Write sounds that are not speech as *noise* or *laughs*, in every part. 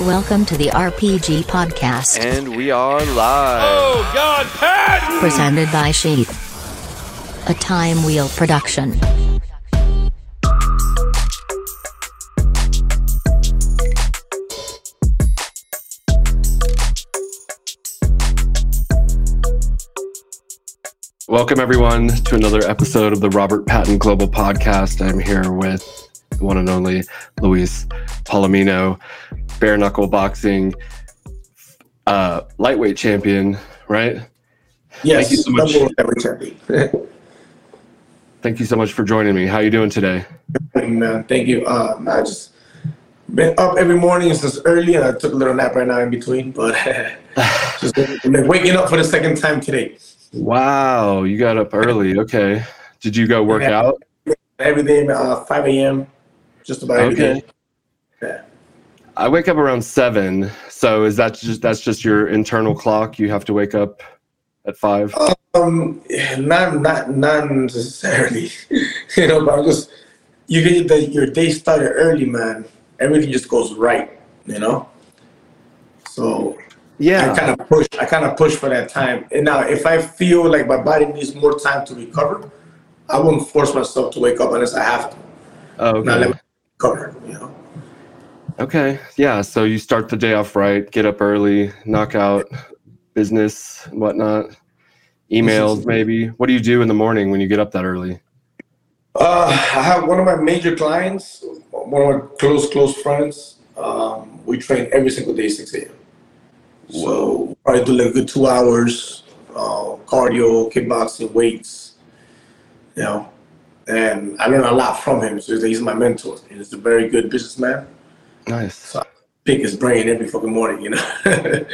Welcome to the RPG Podcast, And we are live. Oh God, Patton! presented by Sheath. A Time Wheel production. Welcome, everyone, to another episode of the Robert Patton Global Podcast. I'm here with the one and only Luis Palomino, bare knuckle boxing uh, lightweight champion, right? Yes, Thank you so much. double every champion. *laughs* Thank you so much for joining me. How are you doing today? Man, thank you. Um, I just been up every morning since early, and I took a little nap right now in between. But *laughs* just been waking up for the second time today. Wow, you got up early. Okay. Did you go work Yeah. out? Every day, uh, 5 a.m. Just about Okay. day. I wake up around seven. So is that just that's just your internal clock? You have to wake up at five. Um, not not not necessarily, *laughs* you know, but I'm just you get the, your day started early, man. Everything just goes right, you know. So Yeah. I kind of push. I kind of push for that time. And now, if I feel like my body needs more time to recover, I won't force myself to wake up unless I have to. Oh, Not let me recover. You know. Okay. Yeah. So you start the day off right, get up early, knock out business, whatnot, emails, maybe. What do you do in the morning when you get up that early? Uh, I have one of my major clients, one of my close close friends. Um, we train every single day, 6 a.m. So I do like a good two hours, uh, cardio, kickboxing, weights. You know, and I learn a lot from him. So he's my mentor. He's a very good businessman. Nice. pick his brain every fucking morning, you know. *laughs*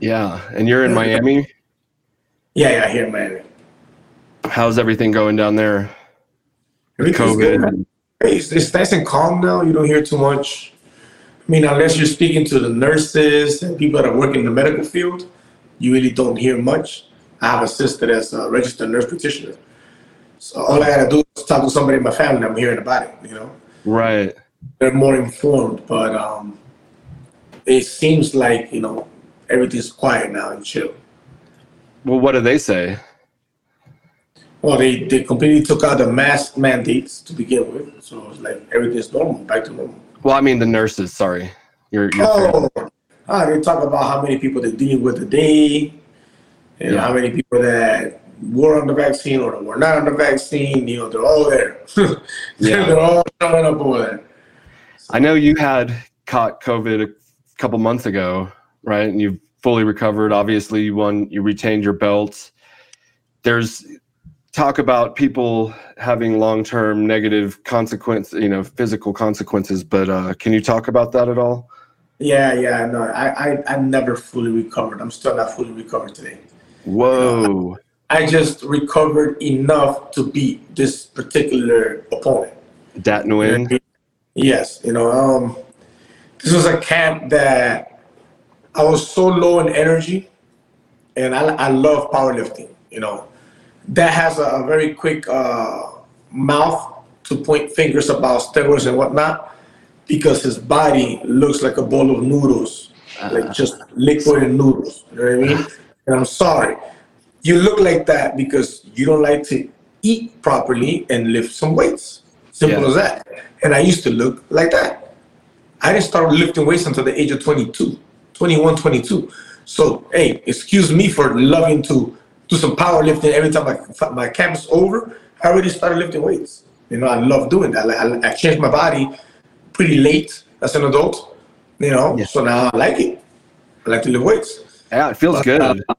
Yeah. And you're in Miami. yeah, yeah, here, man. How's everything going down there? Everything's good, COVID. man. It's, it's nice and calm now. You don't hear too much. I mean, unless you're speaking to the nurses and people that are working in the medical field, you really don't hear much. I have a sister that's a registered nurse practitioner. So all I gotta do is talk to somebody in my family. I'm hearing about it. You know, Right. They're more informed. But um, it seems like you know everything's quiet now and chill. Well, what do they say? Well, they, they completely took out the mask mandates to begin with, so it's like everything's normal, back to normal. Well, I mean the nurses. Sorry. Your, your Oh, ah, they talk about how many people they're dealing with a day, and Yeah. how many people that were on the vaccine or were not on the vaccine. You know, they're all there. *laughs* Yeah. they're all showing up over there. I know you had caught COVID a couple months ago, right? And you've fully recovered. Obviously, you won. You retained your belt. There's talk about people having long-term negative consequence, you know, physical consequences. But uh, can you talk about that at all? Yeah, yeah, no, I, I, I never fully recovered. I'm still not fully recovered today. Whoa. I just recovered enough to beat this particular opponent. Dat Nguyen. Yes, you know, um, this was a camp that I was so low in energy, and I, I love powerlifting. You know, that has a, a very quick uh, mouth to point fingers about steroids and whatnot, because his body looks like a bowl of noodles, like just liquid and noodles. You know what I mean? And I'm sorry, you look like that because you don't like to eat properly and lift some weights. Simple Yeah. as that. And I used to look like that. I didn't start lifting weights until the age of 22, 21, 22. So, hey, excuse me for loving to do some powerlifting every time my, my camp is over. I already started lifting weights. You know, I love doing that. I, I changed my body pretty late as an adult, you know, Yeah. so now I like it. I like to lift weights. Yeah, it feels good. Uh, it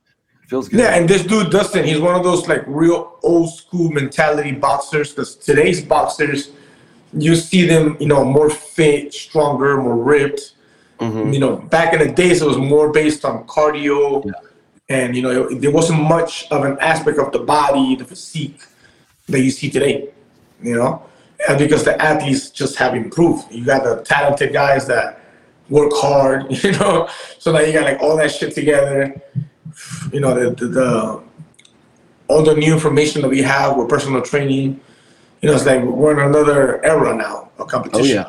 feels good. Yeah, and this dude Dustin, he's one of those like real old school mentality boxers. Because today's boxers, you see them, you know, more fit, stronger, more ripped. Mhm. You know, back in the days, it was more based on cardio, Yeah. and you know, there wasn't much of an aspect of the body, the physique that you see today. You know, and because the athletes just have improved. You got the talented guys that work hard. *laughs* You know, so now you got like all that shit together you know the, the, the all the new information that we have with personal training you know it's like we're in another era now of competition.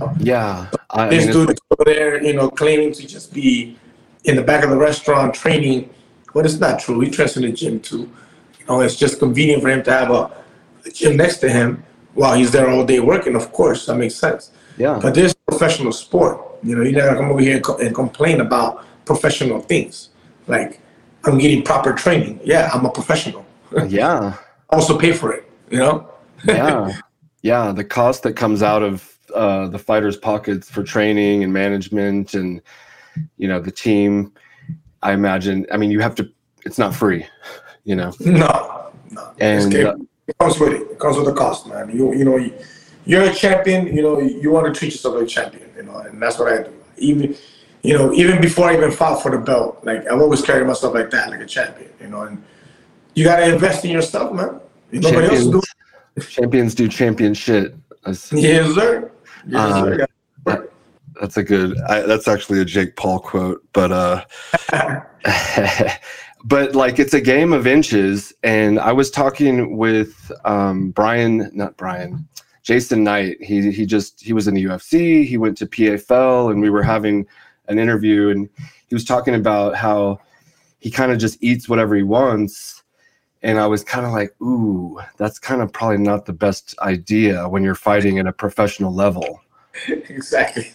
Oh yeah, yeah. I this mean, dude is over there, you know, claiming to just be in the back of the restaurant training. But it's not true. He trains in the gym too. You know, it's just convenient for him to have a, a gym next to him while he's there all day working. Of course, that makes sense. yeah, But this professional sport. You know, you're not gonna come over here and, co- and complain about professional things. Like, I'm getting proper training. Yeah, I'm a professional. *laughs* yeah, I also pay for it. You know. Yeah, *laughs* yeah. The cost that comes out of uh, the fighters' pockets for training and management, and you know the team. I imagine. I mean, you have to. It's not free, *laughs* you know. No, no. And uh, it comes with it. It comes with the cost, man. You you know you, you're a champion. You know you want to treat yourself like a champion. You know, and that's what I do. Even you know even before I even fought for the belt, like I've always carried myself like that, like a champion. You know, and you gotta invest in yourself, man. Nobody else do. Champions, do champion shit. That's, Yes, sir. Yes, Uh, sir. that's a good. I, that's actually a Jake Paul quote, but uh. *laughs* but like it's a game of inches and i was talking with um brian not brian jason knight he he just he was in the ufc he went to pfl and we were having an interview and he was talking about how he kind of just eats whatever he wants and i was kind of like ooh that's kind of probably not the best idea when you're fighting at a professional level *laughs* exactly.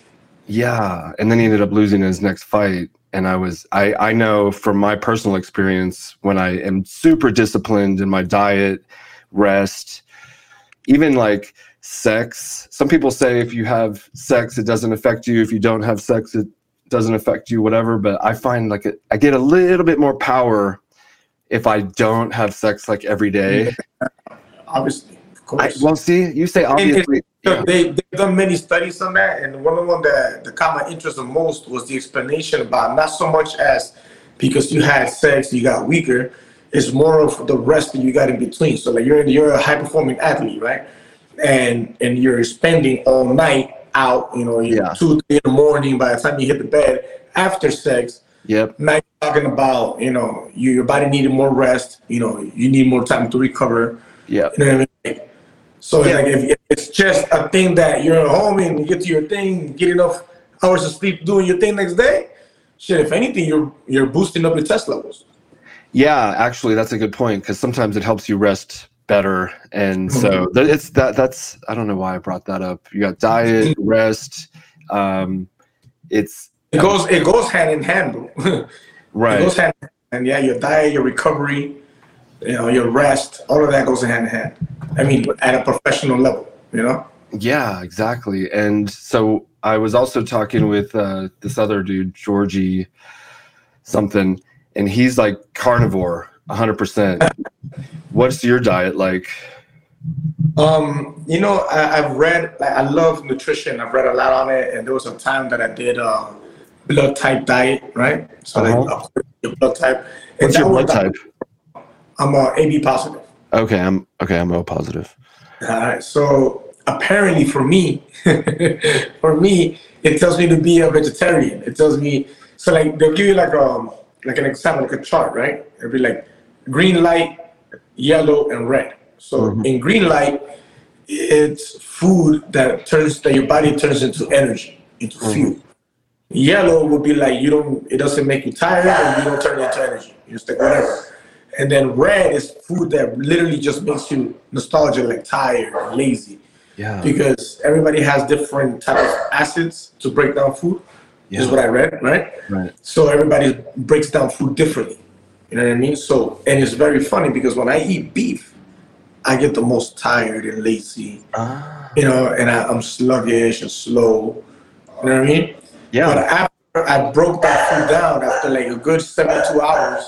yeah, and then he ended up losing his next fight. And I was, I, I know from my personal experience when I am super disciplined in my diet, rest, even like sex. Some people say if you have sex, it doesn't affect you. If you don't have sex, it doesn't affect you, whatever. But I find like it, I get a little bit more power if I don't have sex like every day. *laughs* Obviously, of I, course. well, see, you say obviously. So yeah. they, they've done many studies on that, and one of the one that that caught my interest the most was the explanation about not so much as because you had sex, you got weaker. It's more of the rest that you got in between. So like you're you're a high performing athlete, right? And and you're spending all night out, you know, Yeah. two, three in the morning. By the time you hit the bed after sex, Yep. now you're talking about, you know, you, your body needed more rest. You know, you need more time to recover. Yeah. You know what I mean? So Yeah. like if, it's just a thing that you're at home and you get to your thing, get enough hours of sleep doing your thing next day, shit, if anything, you're you're boosting up your test levels. Yeah, actually, that's a good point because sometimes it helps you rest better, and so th- it's that. That's I don't know why I brought that up. You got diet, *laughs* rest. Um, it's It goes it goes hand in hand, bro. *laughs* it goes hand in hand. And yeah, your diet, your recovery, you know, your rest, all of that goes hand in hand. I mean, at a professional level, you know? Yeah, exactly. And so I was also talking with uh, this other dude, Georgie, something, and he's like carnivore, hundred percent. *laughs* What's your diet like? Um, you know, I, I've read, like, I love nutrition. I've read a lot on it, and there was a time that I did uh, blood type diet, right? So, Uh-huh. like, your blood type. and What's your blood type? I'm uh, AB positive. Okay, I'm okay. I'm O positive. All right. So apparently, for me, *laughs* for me, it tells me to be a vegetarian. It tells me so like they'll give you like um like an example, like a chart, right? It'll be like green light, yellow, and red. So in green light, it's food that turns that your body turns into energy, into fuel. Yellow would be like you don't it doesn't make you tired and you don't turn it into energy. You just like whatever. And then red is food that literally just makes you nostalgia, like tired and lazy. Yeah. Because everybody has different type of acids to break down food. Yeah. Is what I read, right? Right. So everybody breaks down food differently. You know what I mean? So and it's very funny because when I eat beef, I get the most tired and lazy. Ah. You know, and I, I'm sluggish and slow. You know what I mean? But after I broke that food down, after like a good 72 hours,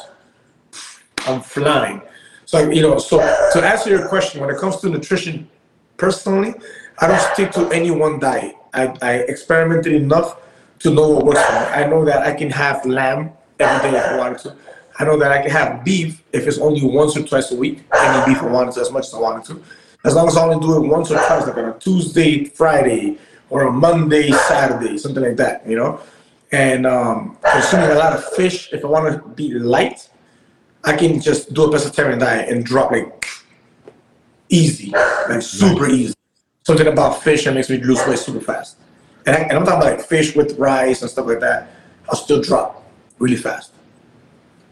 I'm flying. So, you know, so to answer your question, when it comes to nutrition, personally, I don't stick to any one diet. I, I experimented enough to know what works for me. I know that I can have lamb every day if I wanted to. I know that I can have beef if it's only once or twice a week. Any beef I wanted to, as much as I wanted to. As long as I only do it once or twice, like on a Tuesday, Friday, or a Monday, Saturday, something like that, you know? And um, consuming a lot of fish, if I want to be light, I can just do a pescatarian diet and drop like easy, like super easy. Something about fish that makes me lose weight super fast. and, I, and I'm talking about like fish with rice and stuff like that, I'll still drop really fast.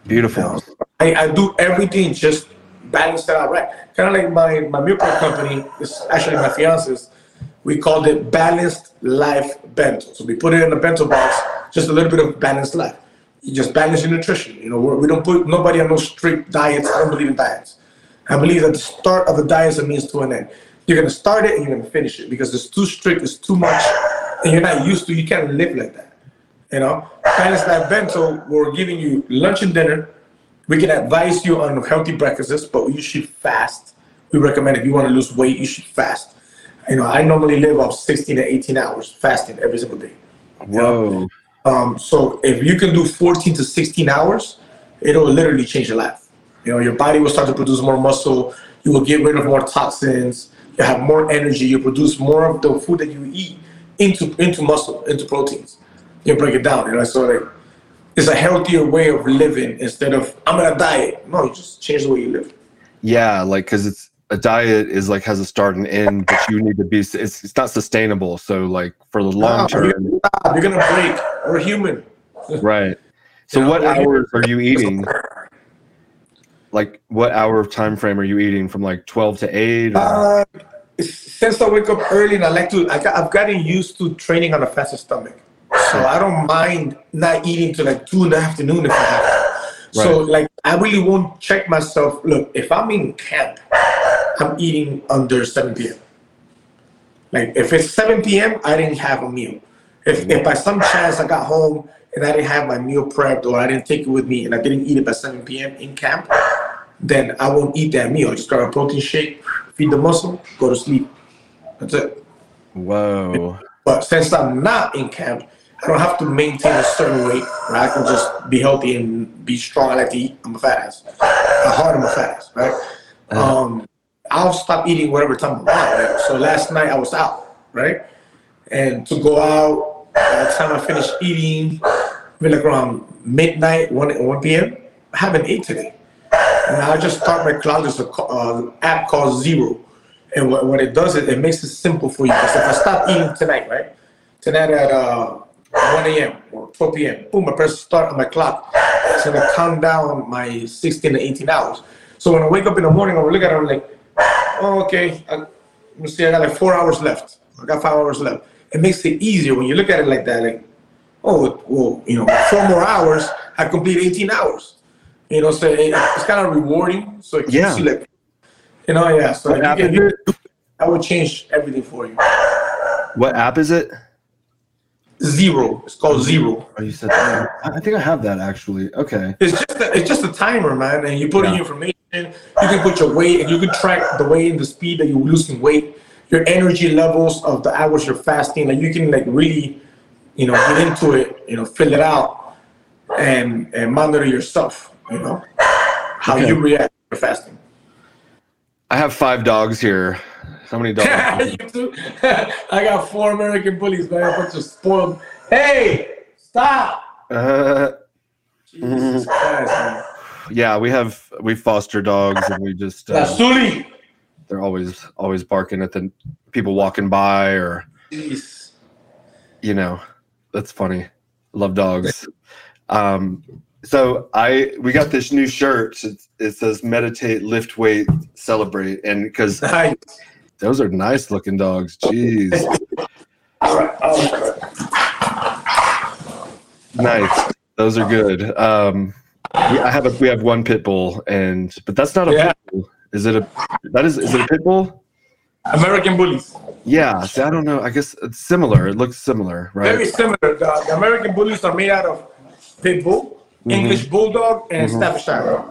Beautiful. You know, I, I do everything just balance that out right. Kind of like my my meal prep company is actually my fiance's. We called it Balanced Life Bento. So we put it in a bento box, just a little bit of balanced life. You just balance your nutrition. You know, we don't put nobody on no strict diets. I don't believe in diets. I believe that the start of the diet is a means to an end. You're gonna start it and you're gonna finish it because it's too strict, it's too much, and you're not used to. You can't live like that. You know, Balanced Life Bento. We're giving you lunch and dinner. We can advise you on healthy breakfasts, but you should fast. We recommend if you want to lose weight, you should fast. You know, I normally live off 16 to 18 hours fasting every single day. Whoa. Um, so if you can do 14 to 16 hours, it'll literally change your life. You know, your body will start to produce more muscle. You will get rid of more toxins. You have more energy. You produce more of the food that you eat into into muscle, into proteins. You break it down. You know, so like it's a healthier way of living instead of I'm gonna diet. No, you just change the way you live. Yeah, like because it's a diet is like has a start and end, but you need to be. It's it's not sustainable. So like for the long term, You're, you're gonna break. We're human. *laughs* right? So Yeah, what hours are you eating? Like what hour of time frame are you eating? From like twelve to eight? Or? Uh, since I wake up early and I like to, I got, I've gotten used to training on a faster stomach. So I don't mind not eating till like two in the afternoon if I have to. So like I really won't check myself. Look, if I'm in camp, I'm eating under 7 p.m. Like if it's 7 p.m., I didn't have a meal. If, if by some chance I got home and I didn't have my meal prepped or I didn't take it with me and I didn't eat it by 7 p.m. in camp, then I won't eat that meal. I just grab a protein shake, feed the muscle, go to sleep. That's it. Whoa. But since I'm not in camp, I don't have to maintain a certain weight. Right? I can just be healthy and be strong. I like to eat. I'm a fat ass. At hard I'm a fat ass. Right? Um, I'll stop eating whatever time I want. Right? So last night I was out. Right? And to go out, by the time I finish eating, maybe like around midnight, 1, 1 p.m., I haven't ate today. And I just start my cloud. There's an uh, app called Zero. And what, what it does is it makes it simple for you. Because if I stop eating tonight, right? Tonight at uh, 1 a.m. or 12 p.m., boom, I press start on my clock. It's going to count down my 16 to 18 hours. So when I wake up in the morning, I will look at it, I'm like, oh, okay. I, let me see, I got like four hours left. I got five hours left. It makes it easier when you look at it like that. Like, oh, well, you know, four more hours, I complete 18 hours. You know, so it, it's kind of rewarding. So it keeps Yeah. you like, you know, yeah. So What if app you is can, it? I would change everything for you. What app is it? Zero. It's called oh, Zero. Oh, you said that. I think I have that actually. Okay. It's just a, it's just a timer, man, and you put in Yeah. your information. You can put your weight, and you can track the weight and the speed that you're losing weight, your energy levels of the hours you're fasting. Like you can like really, you know, get into it. You know, fill it out, and and monitor yourself. You know, how Okay. you react to fasting. I have five dogs here. How many *laughs* dogs? I got four American bullies, man. A bunch of spoiled. Hey, stop! uh, Jesus Christ, man. yeah, we have we foster dogs, and we just uh, they're always always barking at the people walking by, or Jeez. you know, that's funny. Love dogs. Um, so I we got this new shirt. It, it says meditate, lift weight, celebrate, and because Nice. Those are nice looking dogs. Jeez, All right. All right. nice. Those are good. Um, we, I have a we have one pit bull, and but that's not a Yeah. pit bull. Is it a that is is it a pit bull? American bullies. Yeah. See, I don't know. I guess it's similar. It looks similar, right? Very similar. The, the American bullies are made out of pit bull, English bulldog, and Staffordshire.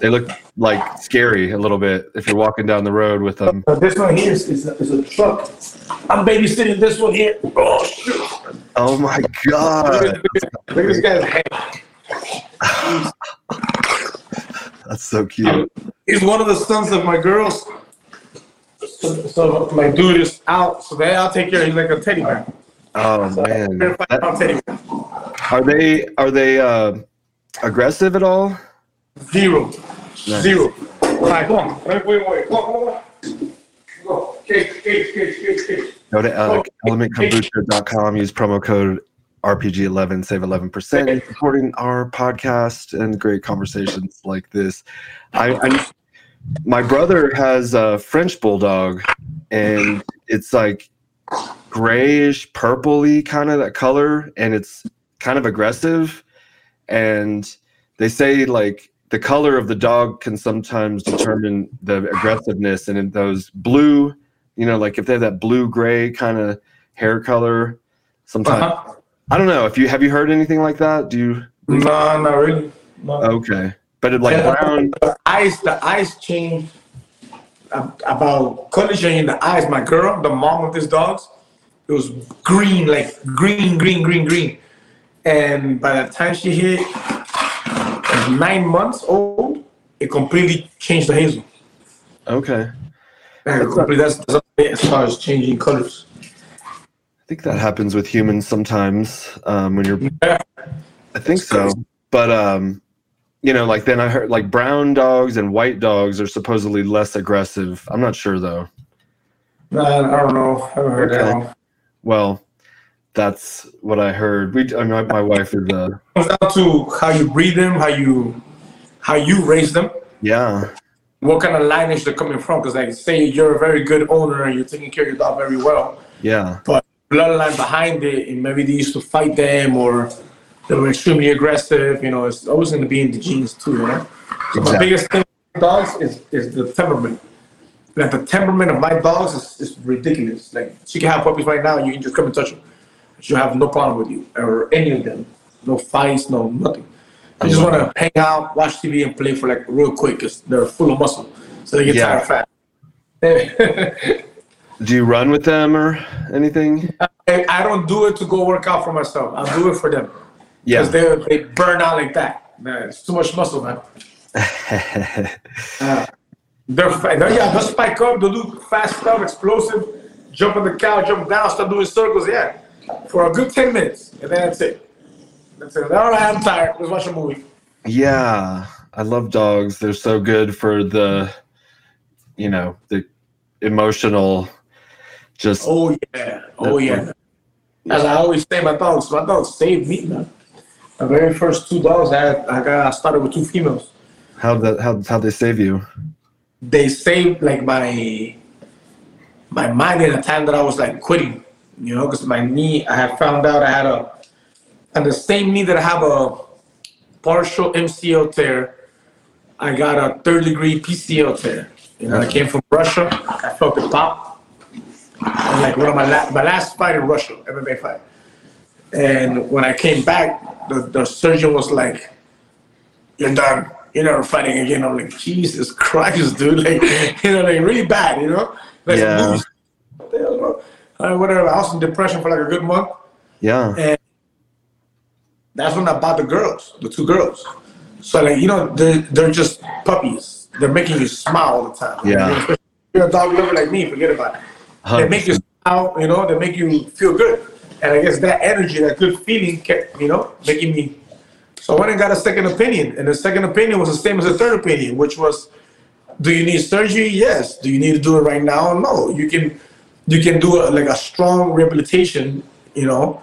They look like scary a little bit if you're walking down the road with them. So this one here is, is, a, is a truck. I'm babysitting this one here. Oh! Oh my god, look at this guy's head. *laughs* that's so cute. He's one of the sons of my girls. So, so my dude is out, so then I'll take care. He's like a teddy bear. Oh man, They're That- teddy bear. are they are they uh, aggressive at all? Zero. Nice. Zero. All right, come on. Wait, wait, wait. Come on, come on. Go. Cage, cage, cage, cage, cage. Go to ele- elementkombucha.com. Use promo code RPG11. Save 11%. You're supporting our podcast and great conversations like this. I, I my brother has a French bulldog, and it's like grayish, purpley kind of that color, and it's kind of aggressive. And they say like the color of the dog can sometimes determine the aggressiveness, and in those blue, you know, like if they have that blue gray kind of hair color, sometimes Uh-huh. I don't know if you have you heard anything like that. Do you? No, not really. No. Okay, but it, like uh, brown. The eyes, the eyes change um, about color changing the eyes. My girl, the mom of these dogs, it was green, like green, green, green, green. And by the time she hit nine months old, it completely changed the hazel. Okay, it completely, that's, that's as far as changing colors. I think that happens with humans sometimes um, when you're Yeah. I think so. But um, you know, like then I heard like brown dogs and white dogs are supposedly less aggressive. I'm not sure though. No, I don't know. I haven't heard that one. Well, that's what I heard. We, I mean, my, my wife is uh, comes down to how you breed them, how you how you raise them, yeah, what kind of lineage they're coming from. Because like say you're a very good owner and you're taking care of your dog very well, yeah, but bloodline behind it, and maybe they used to fight them or they were extremely aggressive. You know, it's always going to be in the genes too. Know, so my biggest thing with dogs is is the temperament. Like the temperament of my dogs is, is ridiculous. Like she can have puppies right now, you can just come and touch them. She'll have no problem with you or any of them. No fights, no nothing. They just want to hang out, watch TV, and play for like real quick because they're full of muscle, so they get Yeah. tired fast. *laughs* Do you run with them or anything? And I don't do it to go work out for myself. I do it for them Yeah. because they they burn out like that. Man, it's too much muscle, man. *laughs* Uh, they're, they're yeah, they'll spike up, they'll do fast stuff, explosive, jump on the couch, jump down, start doing circles. Yeah, for a good ten minutes, and then that's it. That's it. All right, I'm tired. Let's watch a movie. yeah, I love dogs. They're so good for the, you know, the emotional, just Oh yeah, oh yeah. As I always say, my dogs, my dogs saved me, man. The very first two dogs I had, I got I started with two females. how that how how they save you. they saved like my my mind in a time that I was like quitting, you know, because my knee, I had found out I had a, on the same knee that I have a partial MCL tear, I got a third degree PCL tear. You know, I came from Russia, I felt it pop. And like one of my last, my last fight in Russia, MMA fight. And when I came back, the, the surgeon was like, you're done. You're never fighting again. I'm like, Jesus Christ, *laughs* dude. Like, you know, like really bad, you know? Like, Yeah. Movies. What the hell, bro? Uh, whatever. I was in depression for like a good month. Yeah. And that's when I bought the girls, the two girls. So, like, you know, they're, they're just puppies. They're making you smile all the time. Yeah. You're a dog lover like me, forget about it. They make you smile, you know, they make you feel good. And I guess that energy, that good feeling kept, you know, making me. So I went and got a second opinion. And the second opinion was the same as the third opinion, which was do you need surgery? Yes. Do you need to do it right now? No. You can you can do a, like a strong rehabilitation, you know,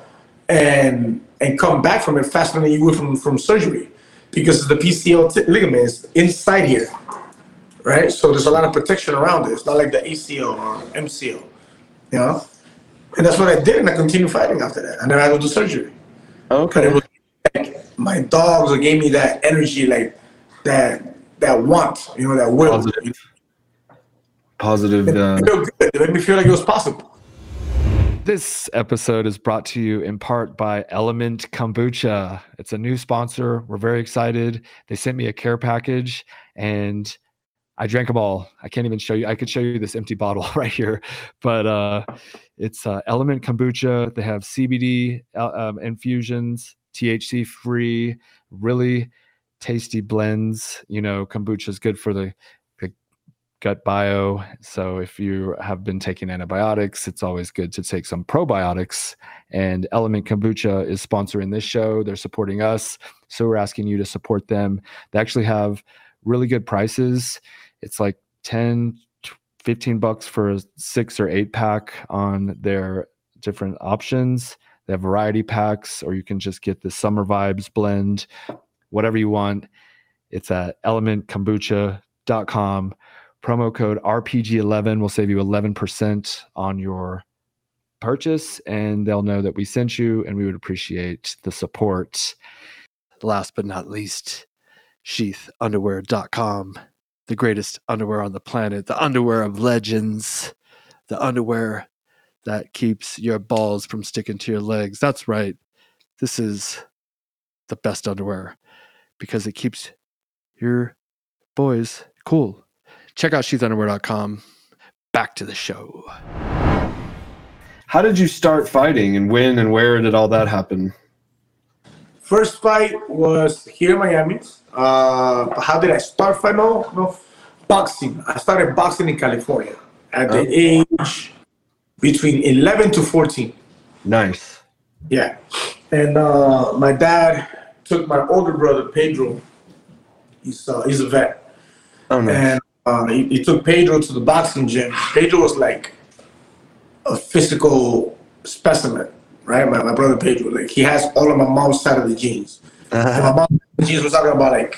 and and come back from it faster than you would from, from surgery because the PCL t- ligament is inside here, right? So there's a lot of protection around it. It's not like the ACL or MCL, you know. And that's what I did, and I continued fighting after that. And then I had to do surgery. Okay. was like my dogs gave me that energy, like that that want, you know, that will. Positive. Positive. It Uh, made me feel good. It made me feel like it was possible. This episode is brought to you in part by Element Kombucha. It's a new sponsor. We're very excited. They sent me a care package and I drank them all. I can't even show you. I could show you this empty *laughs* bottle right here, but uh, it's uh, Element Kombucha. They have CBD uh, um, infusions, THC free, really tasty blends. You know, kombucha is good for the, the gut bio. So if you have been taking antibiotics, it's always good to take some probiotics. And Element Kombucha is sponsoring this show. They're supporting us. So we're asking you to support them. They actually have really good prices. It's like 10, 15 bucks for a six or eight pack on their different options. They have variety packs, or you can just get the summer vibes blend, whatever you want. It's at elementkombucha.com. Promo code RPG11 will save you 11% on your purchase, and they'll know that we sent you, and we would appreciate the support. Last but not least, sheathunderwear.com, the greatest underwear on the planet, the underwear of legends, the underwear that keeps your balls from sticking to your legs. That's right. This is the best underwear because it keeps your boys cool. Check out sheathunderwear.com. Back to the show. How did you start fighting and when and where did all that happen? First fight was here in Miami. Uh, how did I start fight? No, no, boxing. I started boxing in California at the age between 11 to 14. Nice. Yeah. And uh, my dad took my older brother, Pedro. He's, uh, he's a vet. Oh, nice. And uh, he, he took Pedro to the boxing gym. Pedro was like a physical specimen, right? My, my brother Pedro. Like he has all of my mom's side of the genes. And my mom's genes was talking about like,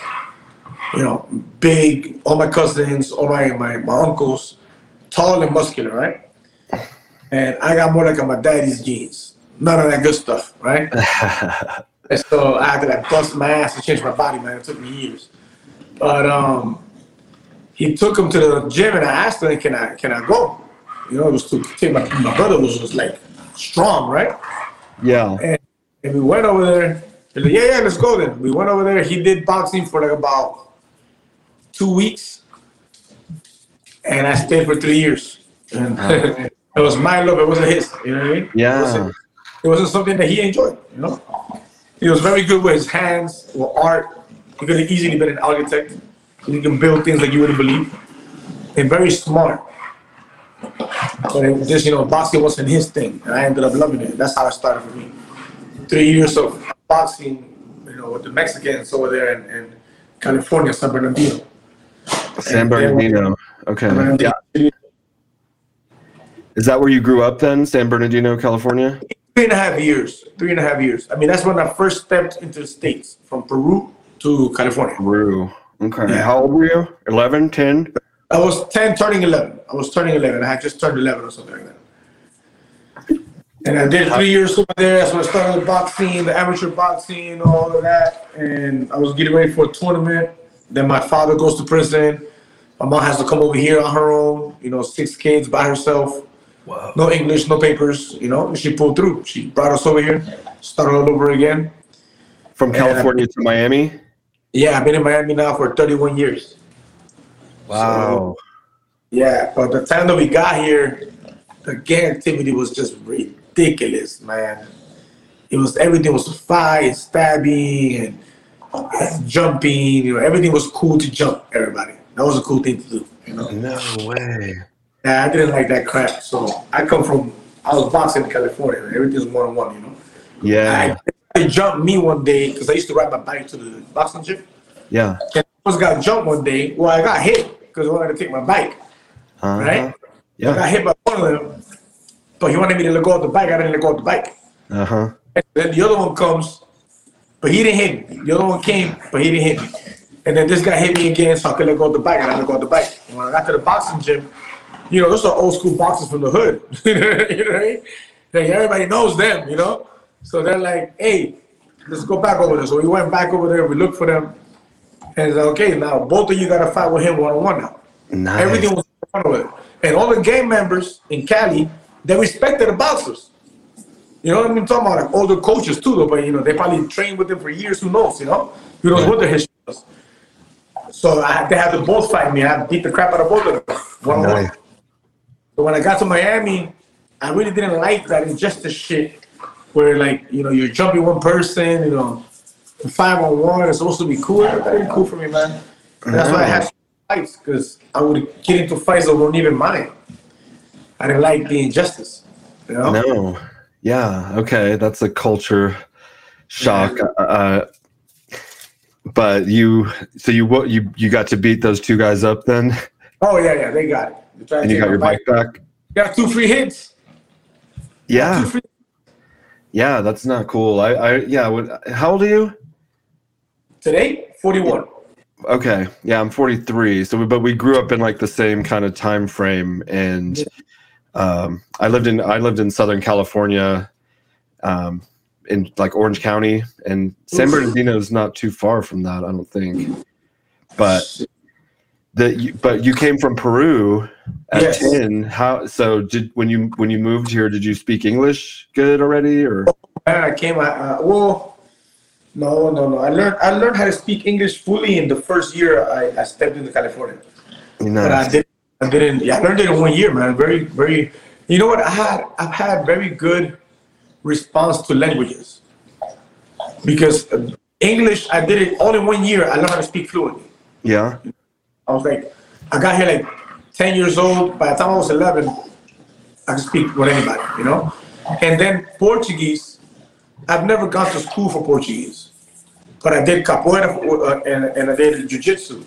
you know, big, all my cousins, all my, my, my uncles, tall and muscular, right? And I got more like my daddy's genes. None of that good stuff, right? *laughs* And so I had to like bust my ass to change my body, man. It took me years. But um, he took him to the gym, and I asked him, "Can I can I go?" You know, it was to take my my brother was was like strong, right? yeah. And, and we went over there. Like, yeah, yeah, let's go then. We went over there. He did boxing for like about two weeks, and I stayed for three years. And *laughs* it was my love. It wasn't his. You know what I mean? It Yeah. wasn't, it wasn't something that he enjoyed. You know, he was very good with his hands, with art. He could have easily been an architect. He can build things that you wouldn't believe, and very smart. But it was just you know, boxing wasn't his thing, and I ended up loving it. That's how it started for me. Three years of boxing, you know, with the Mexicans over there in, in California, San Bernardino. San Bernardino. Okay. Yeah. Is that where you grew up then? San Bernardino, California? Three and a half years. Three and a half years. I mean, that's when I first stepped into the States from Peru to California. Peru. Okay. Yeah. How old were you? 11, 10? I was 10, turning 11. I was turning 11. I had just turned 11 or something like that. And I did three years over there. So I started boxing, the amateur boxing, all of that. And I was getting ready for a tournament. Then my father goes to prison. My mom has to come over here on her own, you know, six kids by herself. Wow. No English, no papers, you know. She pulled through. She brought us over here, started all over again. From California to Miami? Yeah, I've been in Miami now for 31 years. Wow. Yeah, but the time that we got here, the gang activity was just ridiculous, man. It was everything was fight, stabbing, and, and jumping. You know, everything was cool to jump. Everybody, that was a cool thing to do. You know, No way. yeah, I didn't like that crap. So I come from, I was boxing in California. Everything's one on one. You know, Yeah. I, they jumped me one day because I used to ride my bike to the boxing gym. Yeah. And I almost got jumped one day. Well, I got hit because I wanted to take my bike. Uh-huh. Right. I got hit by one of them, but he wanted me to let go of the bike. I didn't let go of the bike. Uh huh. And then the other one comes, but he didn't hit me. The other one came, but he didn't hit me. And then this guy hit me again, so I could let go of the bike. and I let go of the bike. And when I got to the boxing gym, you know, those are old school boxers from the hood. *laughs* you know what I mean? Like everybody knows them, you know? So they're like, hey, let's go back over there. So we went back over there, we looked for them. And it's like, okay, now both of you gotta fight with him one on one now. Nice. Everything was fun with it. And all the gang members in Cali, they respected the boxers. You know what I mean? I'm talking about like older coaches too, though, but you know, they probably trained with them for years, who knows, you know? Who knows what their history was. So I, they had to both fight me. I beat the crap out of both of them. One on one. But when I got to Miami, I really didn't like that injustice shit where like, you know, you're jumping one person, you know, five on one is supposed to be cool. That cool for me, man. That's why I had fights, because I would get into fights that weren't even mine. I didn't like the injustice. You know? No. Yeah. Okay. That's a culture shock. Uh, but you, so you what you you got to beat those two guys up then? Oh yeah, yeah, they got it. They tried to And you got your bike back. Got two free hits. Yeah, Two free. Yeah, that's not cool. I, I yeah. What, how old are you? Today, 41. Okay, yeah, I'm 43. So, we, but we grew up in like the same kind of time frame, and um, I lived in I lived in Southern California, um, in like Orange County, and San Bernardino is not too far from that, I don't think. But the you, but you came from Peru at Yes. 10. How so? Did when you when you moved here, did you speak English good already, or And I came. I, uh, well, no, no, no. I learned. I learned how to speak English fully in the first year I, I stepped into California. But I no? did. I didn't. Yeah, I learned it in one year, man. Very, very. You know what? I had. I've had very good response to languages because uh, English. I did it all in one year. I learned how to speak fluently. Yeah, I was like, I got here like 10 years old. By the time I was 11, I could speak with anybody, you know? And then Portuguese, I've never gone to school for Portuguese, but I did capoeira uh, and, and I did jiu-jitsu.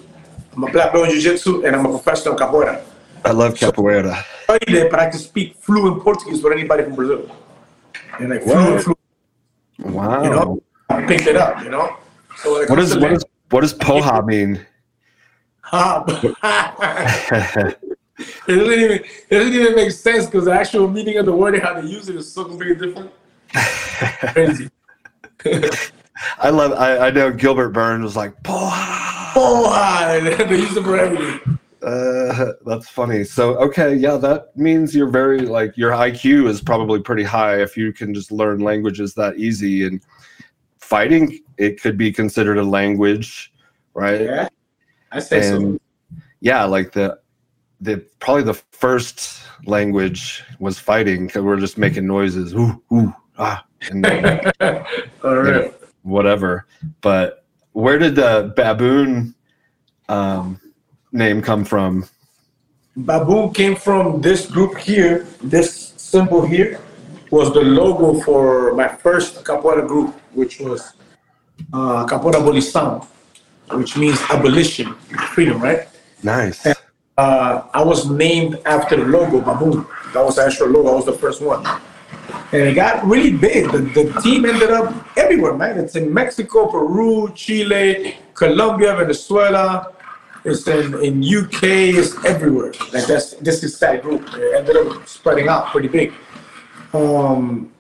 I'm a black belt in jiu-jitsu and I'm a professional capoeira. I love capoeira. It, but I could speak fluent Portuguese with anybody from Brazil. And like fluent, fluent, Wow. you know? I picked it up, you know? So What is what is what does porra mean? Language- *laughs* It doesn't even it doesn't even make sense because the actual meaning of the word and how they use it is so completely different. *laughs* Crazy. *laughs* I love. I, I know Gilbert Burns was like porra. Oh, ah, they use it for everything. Uh, that's funny. So okay, yeah, that means you're very like your IQ is probably pretty high if you can just learn languages that easy. And fighting, it could be considered a language, right? Yeah, I say so. yeah, like the the probably the first language was fighting because we're just making noises, ooh ooh ah, and *laughs* right. whatever. But where did the baboon um, name come from? Baboon came from this group here. This symbol here was the logo for my first capoeira group, which was uh, Capoeira Abolição, which means abolition, freedom, right? Nice. uh, I was named after the logo, Baboon. That was the actual logo. I was the first one. And it got really big. The, the team ended up everywhere, man. It's in Mexico, Peru, Chile, Colombia, Venezuela. It's in, in UK. It's everywhere. Like that's this is that group. It ended up spreading out pretty big. Um,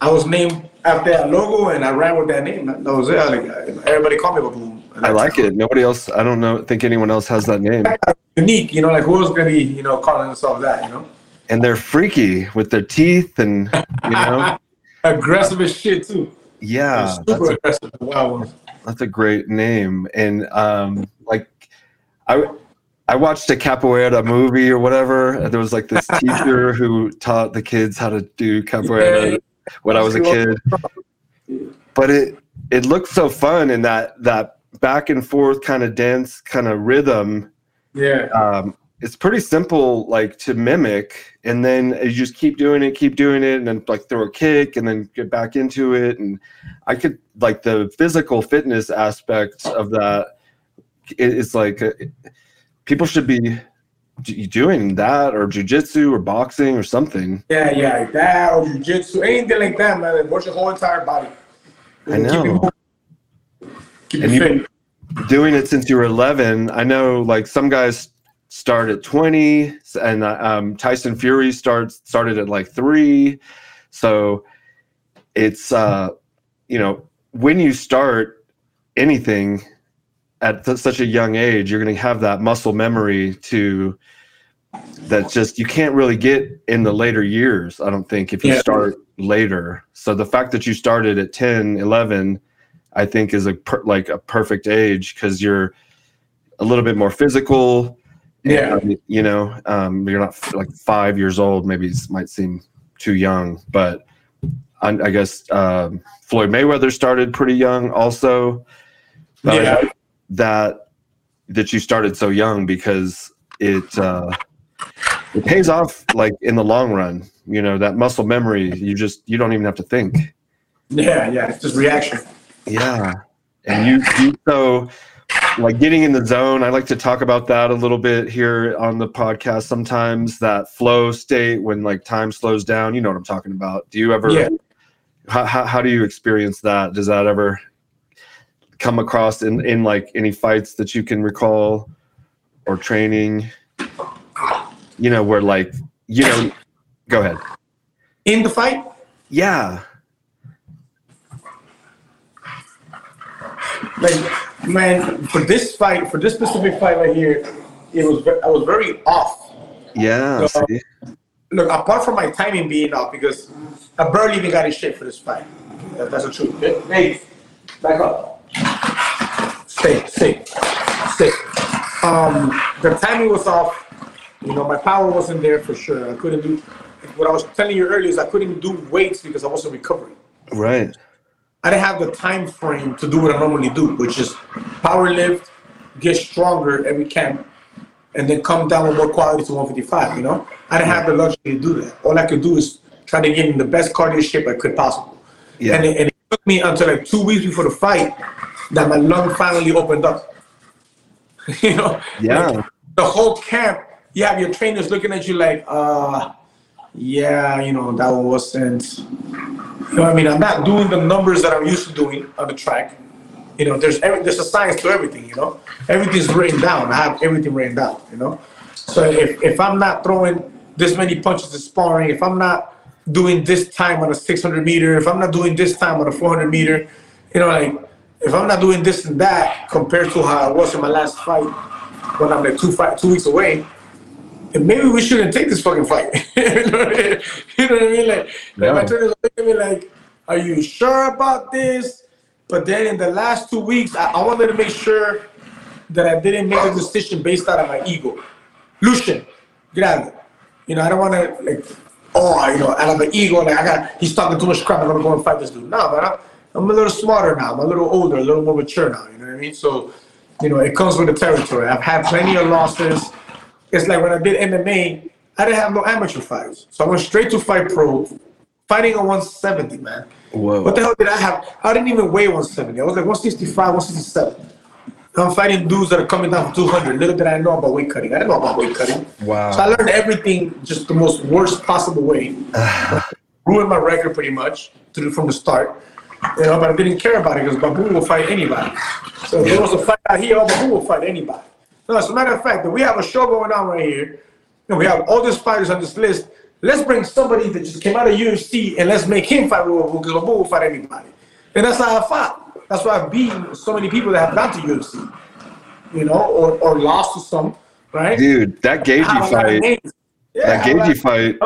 I was named after that logo, and I ran with that name. That was it. Like everybody called me Baboon. I like it. Nobody else. I don't know. Think anyone else has that name. Unique, you know, like who else gonna be, you know, calling themselves that, you know? And they're freaky with their teeth, and you know, *laughs* aggressive as shit too. yeah, super that's a, aggressive. Wow. ones. that's a great name. And um, like, I I watched a capoeira movie or whatever. And there was like this *laughs* teacher who taught the kids how to do capoeira when I was a kid. But it it looked so fun in that that back and forth kind of dance kind of rhythm. Yeah. um, it's pretty simple like to mimic and then you just keep doing it keep doing it and then like throw a kick and then get back into it and i could like the physical fitness aspect of that it's like uh, people should be doing that or jujitsu or boxing or something Yeah, yeah, like that or jujitsu, anything like that, man. Like, watch your whole entire body. I know. moving. Keep And you- doing it since you were 11 i know like some guys start at 20 and uh, um, tyson fury starts started at like three so it's uh you know when you start anything at th- such a young age you're going to have that muscle memory to that just you can't really get in the later years i don't think if you Yeah. start later so the fact that you started at 10 11 I think is a per, like a perfect age because you're a little bit more physical. Yeah. and, you know, um, you're not f- like five years old. Maybe it might seem too young, but I, I guess um, Floyd Mayweather started pretty young, also. But Yeah. That that you started so young because it uh, it pays off like in the long run. You know that muscle memory. You just you don't even have to think. Yeah, yeah. It's just reaction. Yeah. And you, you so like getting in the zone. I like to talk about that a little bit here on the podcast. Sometimes that flow state when like time slows down. You know what I'm talking about. Do you ever? Yeah. How, how, how do you experience that? Does that ever come across in in like any fights that you can recall or training? You know where like you know. Go ahead. In the fight, Yeah. like man, for this fight, for this specific fight right here, it was I was very off. Yeah. So-? Look, apart from my timing being off, because I barely even got in shape for this fight. That- That's the truth. Hey, back up. Stay, stay, stay. Um, the timing was off. You know, my power wasn't there for sure. I couldn't do. What I was telling you earlier is I couldn't do weights because I wasn't recovering. Right. I didn't have the time frame to do what I normally do, which is power lift, get stronger every camp, and then come down with more quality to 155. You know, I didn't have the luxury to do that. All I could do is try to get in the best cardio shape I could possible. Yeah. And, it, and it took me until like two weeks before the fight that my lung finally opened up. *laughs* you know, Yeah. The whole camp, you have your trainers looking at you like, uh, yeah, you know, that one wasn't. You know what I mean? I'm not doing the numbers that I'm used to doing on the track. You know, there's every, there's a science to everything. You know, everything's written down. I have everything written down. You know, so if if I'm not throwing this many punches in sparring, if I'm not doing this time on a 600 meter, if I'm not doing this time on a 400 meter, you know, like if I'm not doing this and that compared to how I was in my last fight when I'm like two fight two weeks away, maybe we shouldn't take this fucking fight. you, know what I mean? You know what I mean? Like, like my trainers look at me like, "Are you sure about this?" But then in the last two weeks, I, I wanted to make sure that I didn't make a decision based out of my ego. Lucian, get out it. You know, I don't want to like, oh, you know, out of the ego, like I got, he's talking too much crap. I'm gonna go and fight this dude. No, but I'm, I'm a little smarter now. I'm a little older, a little more mature now. You know what I mean? So, you know, it comes with the territory. I've had plenty of losses. It's like when I did MMA, I didn't have no amateur fights, so I went straight to fight pro, fighting at 170, man. Whoa. What the hell did I have? I didn't even weigh 170. I was like 165, 167. I'm fighting dudes that are coming down from 200. Little did I know about weight cutting. I didn't know about weight cutting. Wow. So I learned everything just the most worst possible way. *laughs* Ruined my record pretty much through from the start. You know, but I didn't care about it because Babu will fight anybody. So if there was a fight out here, Babu will fight anybody. No, as a matter of fact, that we have a show going on right here, and we have all these fighters on this list. Let's bring somebody that just came out of UFC and let's make him fight with Babu because Babu will fight anybody. And that's how I fought. That's why I've beaten so many people that have gone to UFC, you know, or, or lost to some, right? Dude, that Gaethje fight. Yeah, That Gaethje fight.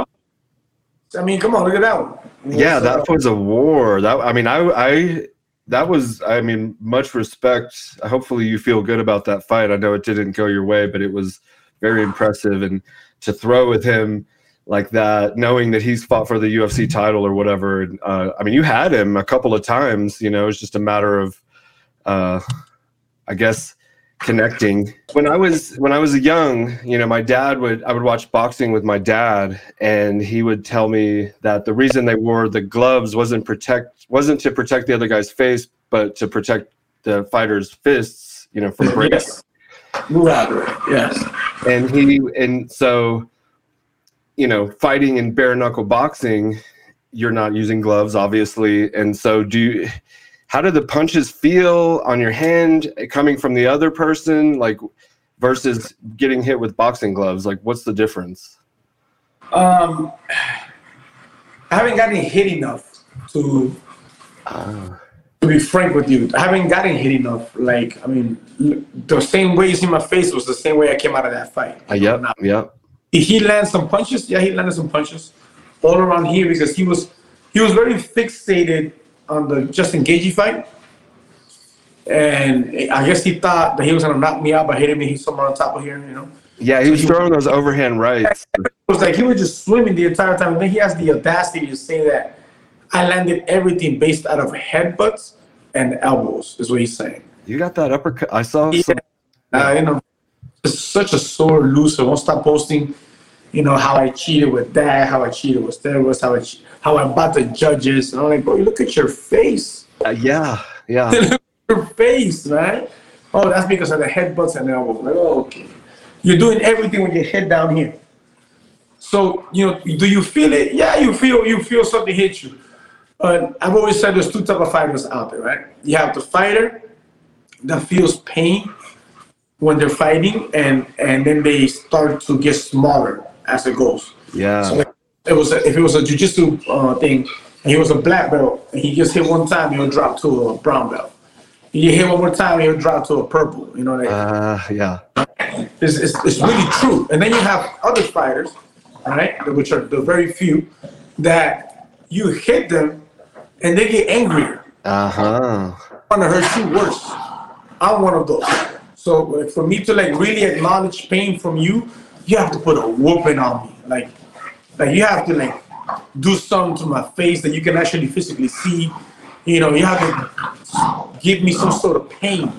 I mean, come on, look at that one. Yeah, that was a war. That I mean, I I that was I mean, much respect. Hopefully, you feel good about that fight. I know it didn't go your way, but it was very impressive. And to throw with him like that, knowing that he's fought for the UFC title or whatever. Uh, I mean, you had him a couple of times. You know, it's just a matter of, uh, I guess, connecting. When I was when I was young, you know, my dad would I would watch boxing with my dad, and he would tell me that the reason they wore the gloves wasn't protect wasn't to protect the other guy's face, but to protect the fighter's fists. You know, from breaking. *laughs* Yes. Move out of it. Yes. And he and so, you know, fighting in bare knuckle boxing, you're not using gloves, obviously, and so do you. How do the punches feel on your hand coming from the other person, like versus getting hit with boxing gloves? Like, what's the difference? Um, I haven't gotten hit enough to Ah, to be frank with you. I haven't gotten hit enough. Like, I mean, the same way you see my face was the same way I came out of that fight. uh, yep, Now, yep. Did he land some punches? Yeah, he landed some punches all around here because he was he was very fixated on the Justin Gaethje fight. And I guess he thought that he was gonna knock me out by hitting me He's somewhere on top of here, you know. Yeah, he was throwing those overhand rights. It was like he was just swimming the entire time. And then he has the audacity to say that I landed everything based out of headbutts and elbows, is what he's saying. You got that uppercut. I saw. Yeah. Some, Uh, you know, it's such a sore loser. Won't stop posting, you know, how I cheated with that, how I cheated with steroids, how I che- how I bought the judges. And I'm like, bro, you look at your face. uh, yeah, yeah. *laughs* your face, man. Oh, that's because of the headbutts and elbows. Like, oh, okay. You're doing everything with your head down here. So, you know, do you feel it? Yeah, you feel you feel something hit you. But I've always said there's two type of fighters out there, right? You have the fighter that feels pain when they're fighting, and and then they start to get smaller as it goes. Yeah. So like, it was a, if it was a jujitsu uh, thing, he was a black belt, and he just hit one time, he'll drop to a brown belt. You hit one more time, he'll drop to a purple. You know, like, Uh, yeah. it's, it's, it's really true. And then you have other fighters, right, which are the very few, that you hit them and they get angrier. Uh huh. want to hurt you worse. I'm one of those. So for me to like really acknowledge pain from you, you have to put a whooping on me. Like, like you have to like do something to my face that you can actually physically see. You know, you have to give me some sort of pain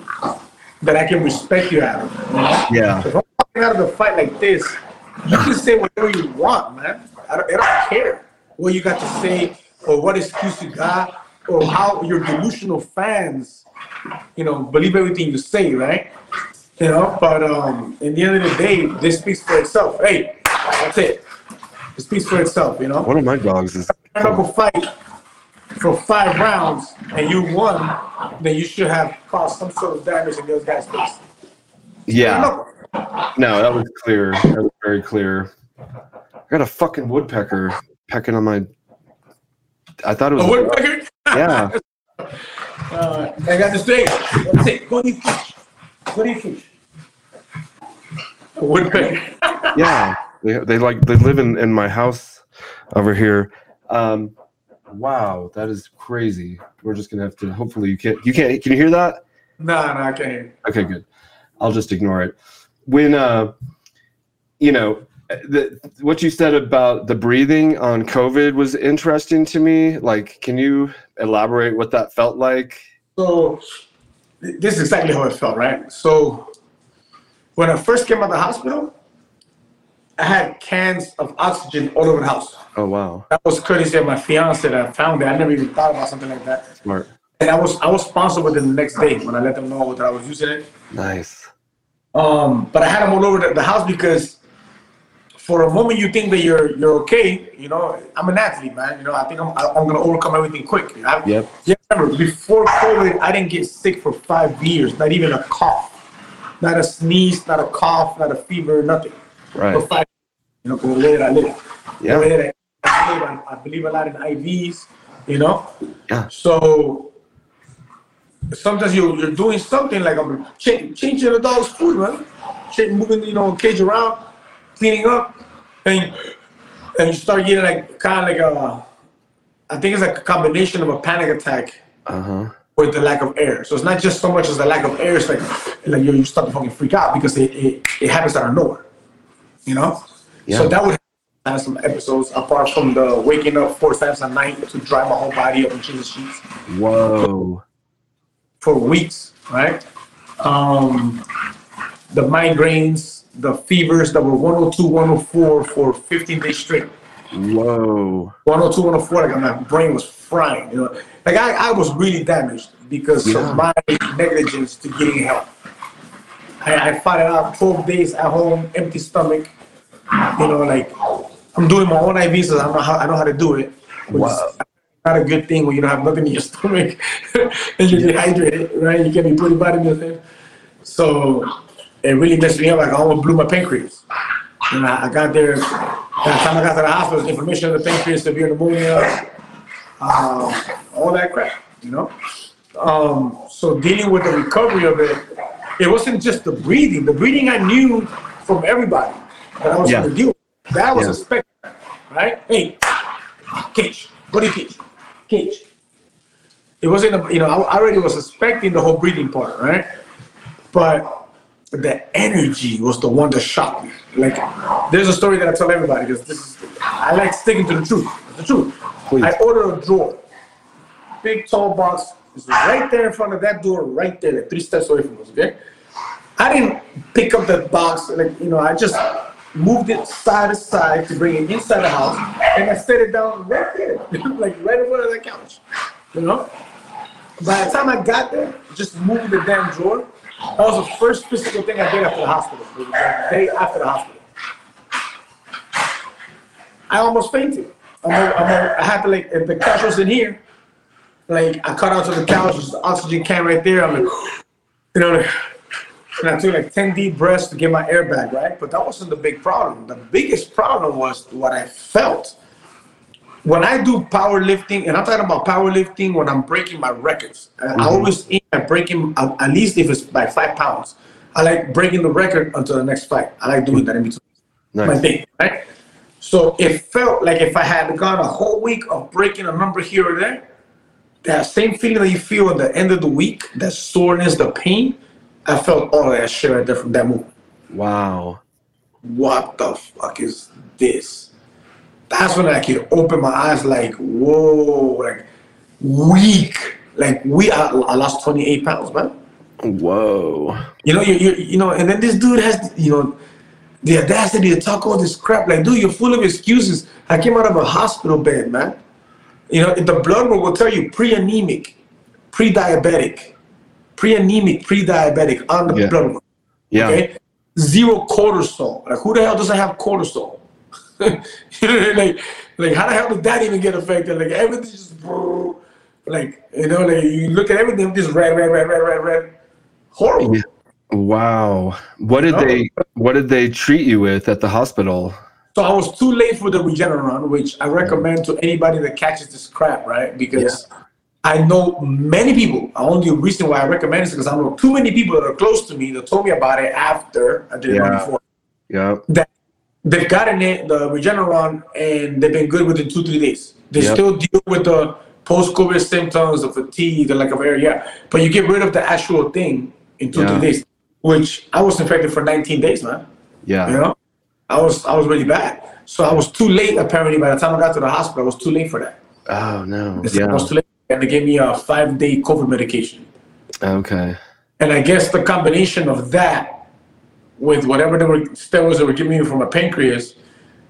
that I can respect you out of. You know? Yeah. If I'm out of the fight like this, you can say whatever you want, man. I don't, I don't care what you got to say or what excuse you got or how your delusional fans, you know, believe everything you say, right? You know, but um, in the end of the day, this speaks for itself. Hey, that's it. It speaks for itself, you know. One of my dogs is. Knuckle fight for five rounds and you won, then you should have caused some sort of damage in those guys' face. Yeah. No, that was clear. That was very clear. I got a fucking woodpecker pecking on my. I thought it was. A woodpecker? Yeah. *laughs* Uh, I got this thing. That's it. Go eat fish. Go eat fish. A woodpecker. Yeah. They, they like they live in in my house over here. Um, wow, that is crazy. We're just gonna have to. Hopefully, you can't. You can't. Can you hear that? Nah, nah, I can't hear. Okay, good. I'll just ignore it. When uh, you know, the what you said about the breathing on COVID was interesting to me. Like, can you elaborate what that felt like? So th- this is exactly how it felt, right? So when I first came out of the hospital, I had cans of oxygen all over the house. Oh wow, That was courtesy of my fiance that I found it. I never even thought about something like that. smart, And I was I was sponsored with it the next day when I let them know that I was using it. nice. Um, but I had them all over the, the house because for a moment you think that you're you're okay. You know, I'm an athlete, man. You know, I think I'm I'm gonna overcome everything quick. I, Yep. Yeah, remember before COVID, I didn't get sick for five years. Not even a cough, not a sneeze, not a cough, not a fever, nothing. Right. For five, you know, because I live. Yeah. I live. I, live, I, I believe a lot in IVs. You know. Yeah. So sometimes you you're doing something like I'm ch- changing the dog's food, man. Ch- moving, you know, cage around, cleaning up, and and you start getting like kind of like a, I think it's like a combination of a panic attack Uh huh. with the lack of air. So it's not just so much as the lack of air. It's like like you you start to fucking freak out because it it, it happens out of nowhere, you know. Yeah. So that would have some episodes apart from the waking up four times a night to dry my whole body up and change the sheets Whoa. for weeks, right? Um, the migraines, the fevers that were 102, 104 for 15 days straight. Whoa. 102, 104, like my brain was frying, you know. Like I, I was really damaged because Yeah. of my negligence to getting help. I, I fought it out 12 days at home, empty stomach. You know, like I'm doing my own IVs, so I know how I know how to do it. Wow. Not a good thing when you don't have nothing in your *laughs* stomach and you're dehydrated, right? You can't be putting vitamins in. So it really messed me up. Like I almost blew my pancreas. And I, I got there. By the time I got to the hospital, inflammation of the pancreas, severe pneumonia, um, all that crap, you know. Um, so dealing with the recovery of it, it wasn't just the breathing. The breathing I knew from everybody that I was Yeah. going to deal with. That was Yeah. a spectrum, right? Hey, cage, go to cage, cage. It wasn't, a, you know, I I already was suspecting the whole breathing part, right? But the energy was the one that shocked me. Like, there's a story that I tell everybody because this is, I like sticking to the truth. It's the truth. Please. I ordered a drawer, big tall box. It's right there in front of that door, right there, like three steps away from us. Okay. I didn't pick up that box, like you know, I just moved it side to side to bring it inside the house, and I set it down right there, *laughs* like right in front of the couch. You know. By the time I got there, just moved the damn drawer, That was the first physical thing I did after the hospital. The day after the hospital. I almost fainted. I'm a, I'm a, I had to like, if the couch was in here, like I cut out to the couch, there's the oxygen can right there. I'm like, you know, and I took like 10 deep breaths to get my air back, right? But that wasn't the big problem. The biggest problem was what I felt. When I do powerlifting, and I'm talking about powerlifting when I'm breaking my records, I- I mm-hmm. always aim at breaking, at at least if it's by five pounds. I like breaking the record until the next fight. I like doing that in between my Nice. thing, right? So it felt like if I had gone a whole week of breaking a number here or there, that same feeling that you feel at the end of the week, that soreness, the pain, I felt all of that shit right there from that move. Wow. What the fuck is this? That's when I could open my eyes like, whoa, like weak. Like we I, I lost 28 pounds, man. Whoa. You know, you, you you know, and then this dude has, you know, the audacity to talk all this crap. Like, dude, you're full of excuses. I came out of a hospital bed, man. You know, the blood work will tell you pre-anemic, pre-diabetic, pre-anemic, pre-diabetic on the Yeah. blood work. Yeah. Okay, zero cortisol. Like, who the hell doesn't have cortisol? *laughs* you know, like, like how the hell did that even get affected? Like everything just like you know, like you look at everything just red, red, red, red, red, red. Horrible. Yeah. Wow. What did Oh. they what did they treat you with at the hospital? So I was too late for the Regeneron, which I recommend to anybody that catches this crap, right? Because I know many people. The Only reason why I recommend it is because I know too many people that are close to me that told me about it after I did it Yeah. before. Yeah. That they've gotten it, the Regeneron, and they've been good within two, three days. They Yep. still deal with the post-COVID symptoms, the fatigue, the lack of air, yeah. But you get rid of the actual thing in two, Yeah. three days, which I was infected for 19 days, man. Yeah. You know, I was I was really bad. So I was too late. Apparently, by the time I got to the hospital, I was too late for that. Oh no. I Yeah. was too late, and they gave me a five day COVID medication. Okay. And I guess the combination of that with whatever they were steroids they were giving me for my pancreas,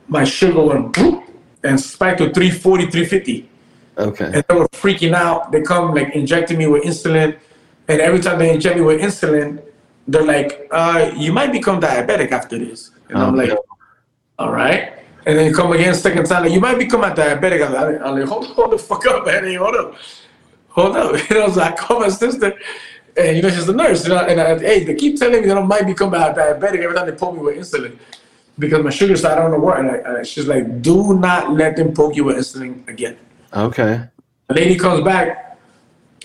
my sugar went boop and spiked to 340, 350. Okay. And they were freaking out. They come like injecting me with insulin. And every time they inject me with insulin, they're like, uh, you might become diabetic after this. And I'm Oh, like, no. all right. And then you come again second time, like, you might become a diabetic. I'm like, I'm like hold, hold the fuck up, man. Hold up. Hold up. You know, so I call my sister, and you know, she's a nurse. You know, and I, hey, they keep telling me that I might become a diabetic every time they poke me with insulin because my sugar started on the work. And I, and she's like, do not let them poke you with insulin again. Okay. The lady comes back.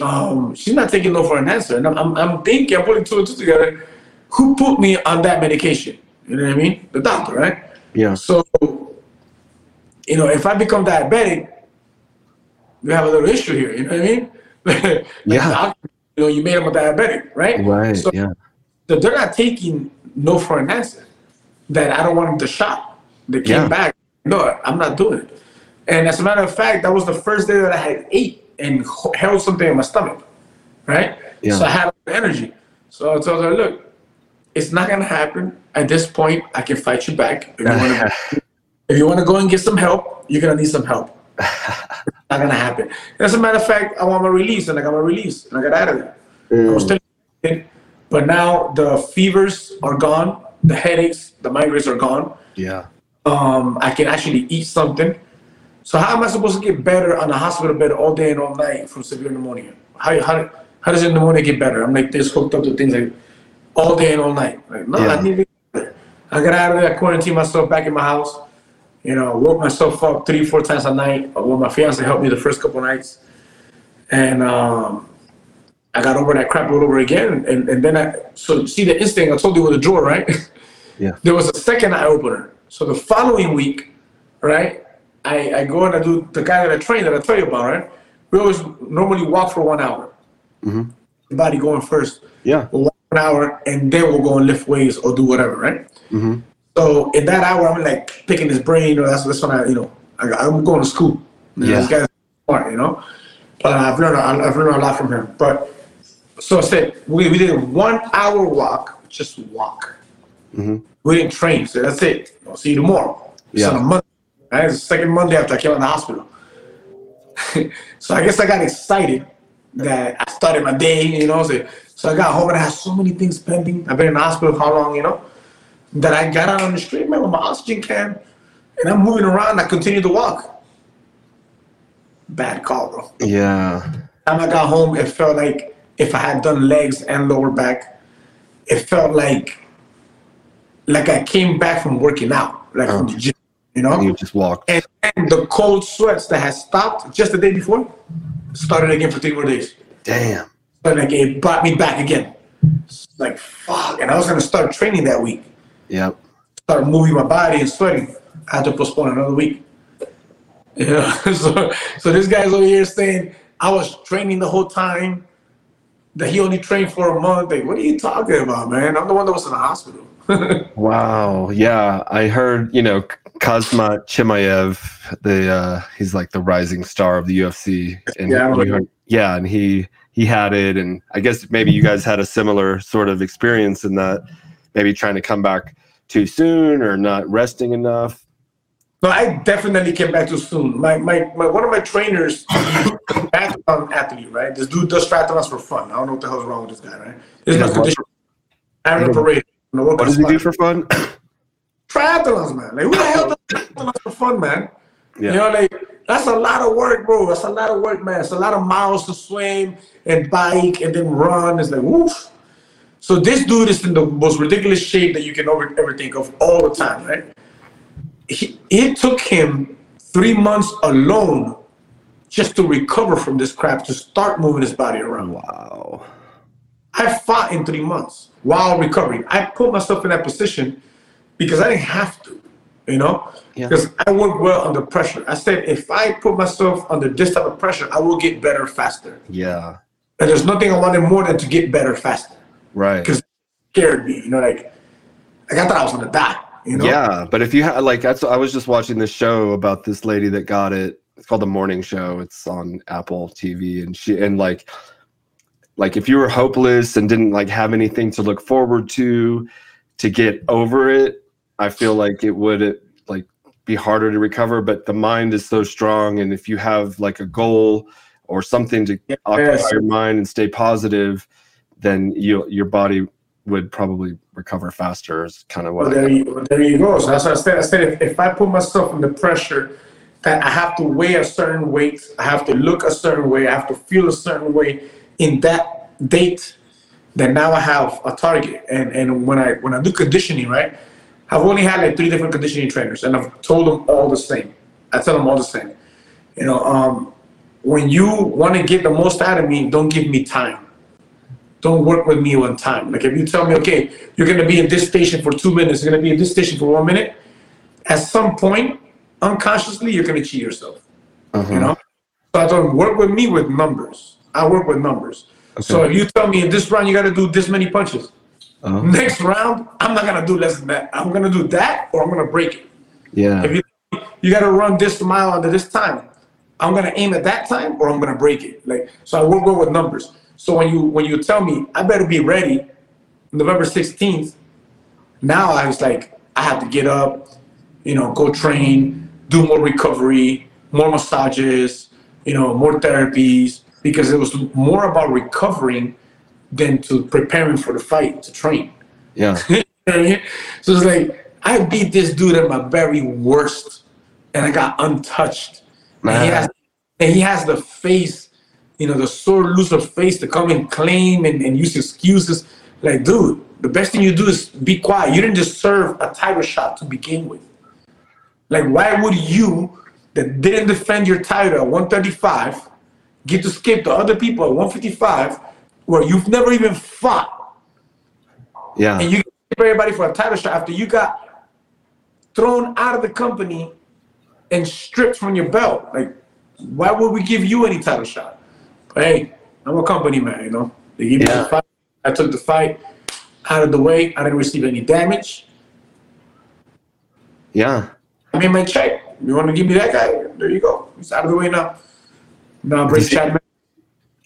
Um, she's not taking no for an answer, and I'm, I'm, I'm thinking, I'm putting two and two together. Who put me on that medication? You know what I mean? The doctor, right? Yeah. So, you know, if I become diabetic, we have a little issue here. You know what I mean? *laughs* Like, Yeah. Know, you made him a diabetic, right? Right. So yeah. so they're not taking no for an answer. That I don't want to shop They came Yeah. back. No, I'm not doing it. And as a matter of fact, that was the first day that I had ate and held something in my stomach, right? Yeah. So I had energy. So I told her, look, it's not gonna happen. At this point, I can fight you back. If you wanna, *laughs* if you wanna go and get some help, you're gonna need some help. Not gonna happen. As a matter of fact, I want my release, and I got my release, and I got out of there. I was still but now the fevers are gone, the headaches, the migraines are gone. yeah. Um, I can actually eat something. So how am I supposed to get better on a hospital bed all day and all night from severe pneumonia? How how, how does a pneumonia get better? I'm like this hooked up to things like all day and all night. Like no, Yeah. I need to get better. I got out of there, I quarantined myself back in my house. You know, woke myself up three, four times a night. Well, my fiance helped me the first couple nights, and um, I got over that crap all over again. And, and then I so see the instinct I told you with the drawer, right? Yeah. *laughs* There was a second eye opener. So the following week, right? I, I go and I do the guy that I train that I tell you about, right? We always normally walk for one hour. Mm-hmm. The body going first. Yeah. We'll walk one hour and then we'll go and lift weights or do whatever, right? Mhm. So in that hour, I'm like picking his brain, or that's that's when I, you know, I, I'm going to school. You know, Yeah. This guy's smart, you know. But I've learned a- I've learned a lot from him. But so I said we, we did a one hour walk, just walk. Mhm. We didn't train, so that's it. I'll see you tomorrow. It's Yeah. on a Monday. It's the second Monday after I came out of the hospital. *laughs* so I guess I got excited that I started my day, you know. So, So I got home and I had so many things pending. I've been in the hospital how long, you know? That I got out on the street, man, with my oxygen can, and I'm moving around. I continue to walk. Bad call, bro. Yeah. Time I got home, it felt like if I had done legs and lower back, it felt like like I came back from working out, like from the gym, you know. You just walked. And, and the cold sweats that had stopped just the day before started again for three more days. Damn. But like it brought me back again. Like fuck, and I was gonna start training that week, Yep. start moving my body and sweating. I had to postpone another week. Yeah, *laughs* so so this guy's over here saying I was training the whole time. That he only trained for a month. Like, what are you talking about, man? I'm the one that was in the hospital. *laughs* Wow. Yeah. I heard, you know, Khamzat Chimaev, the uh he's like the rising star of the UFC. And Yeah, heard- yeah, and he he had it and I guess maybe you guys had a similar sort of experience in that maybe trying to come back too soon or not resting enough. No, I definitely came back too soon. My, my, my one of my trainers, *coughs* triathlon athlete, right? This dude does triathlons for fun. I don't know what the hell's wrong with this guy, right? This is my condition. Aaron Parade. What does he do for fun? *coughs* *coughs* triathlons, man? Like who the hell does triathlons for fun, man? Yeah. You know, like that's a lot of work, bro. That's a lot of work, man. It's a lot of miles to swim and bike and then run. It's like woof. So this dude is in the most ridiculous shape that you can ever, ever think of all the time, right? He, it took him three months alone just to recover from this crap to start moving his body around. wow. I fought in three months while recovering. I put myself in that position because I didn't have to, you know, Yeah. because I work well under pressure. I said if I put myself under this type of pressure, I will get better faster. Yeah. And there's nothing I wanted more than to get better faster. Right. Because scared me, you know, like like I thought I was gonna die, you know. Yeah, but if you had like that's I was just watching this show about this lady that got it. It's called The Morning Show. It's on Apple TV and she and like like if you were hopeless and didn't like have anything to look forward to to get over it, I feel like it would like be harder to recover, but the mind is so strong and if you have like a goal or something to occupy your mind and stay positive, then you your body would probably recover faster is kind of what Well, I there you, there you go. So that's what I said. I said if, if I put myself under pressure, that I have to weigh a certain weight, I have to look a certain way, I have to feel a certain way in that date, then now I have a target. And and when I when I do conditioning, right, I've only had like three different conditioning trainers, and I've told them all the same. I tell them all the same. You know, um, when you want to get the most out of me, don't give me time don't work with me on time. Like if you tell me, okay, you're gonna be at this station for two minutes, you're gonna be at this station for one minute, at some point, unconsciously, you're gonna cheat yourself. Uh-huh. You know? So I don't work with me with numbers. I work with numbers. So if you tell me in this round you gotta do this many punches, Uh-huh. next round, I'm not gonna do less than that. I'm gonna do that or I'm gonna break it. Yeah. If you you gotta run this mile under this time, I'm gonna aim at that time or I'm gonna break it. Like so, I work well with numbers. So when you when you tell me I better be ready November 16th, now I was like I have to get up, you know, go train, do more recovery, more massages, you know, more therapies because it was more about recovering than to preparing for the fight to train. Yeah. *laughs* You know what I mean? So it's like I beat this dude at my very worst, and I got untouched. And he Man. has, and he has the face, you know, the sore loser face to come and claim and, and use excuses. Like, dude, the best thing you do is be quiet. You didn't deserve a title shot to begin with. Like, why would you, that didn't defend your title at 135, get to skip the other people at 155, where you've never even fought? Yeah. and you skip everybody for a title shot after you got thrown out of the company and stripped from your belt. Like, why would we give you any title shot? But hey, I'm a company man, you know. They give me the fight. I took the fight out of the way. I didn't receive any damage. Yeah. I made my check. You want to give me that guy? There you go. He's out of the way now. Now bring Chad.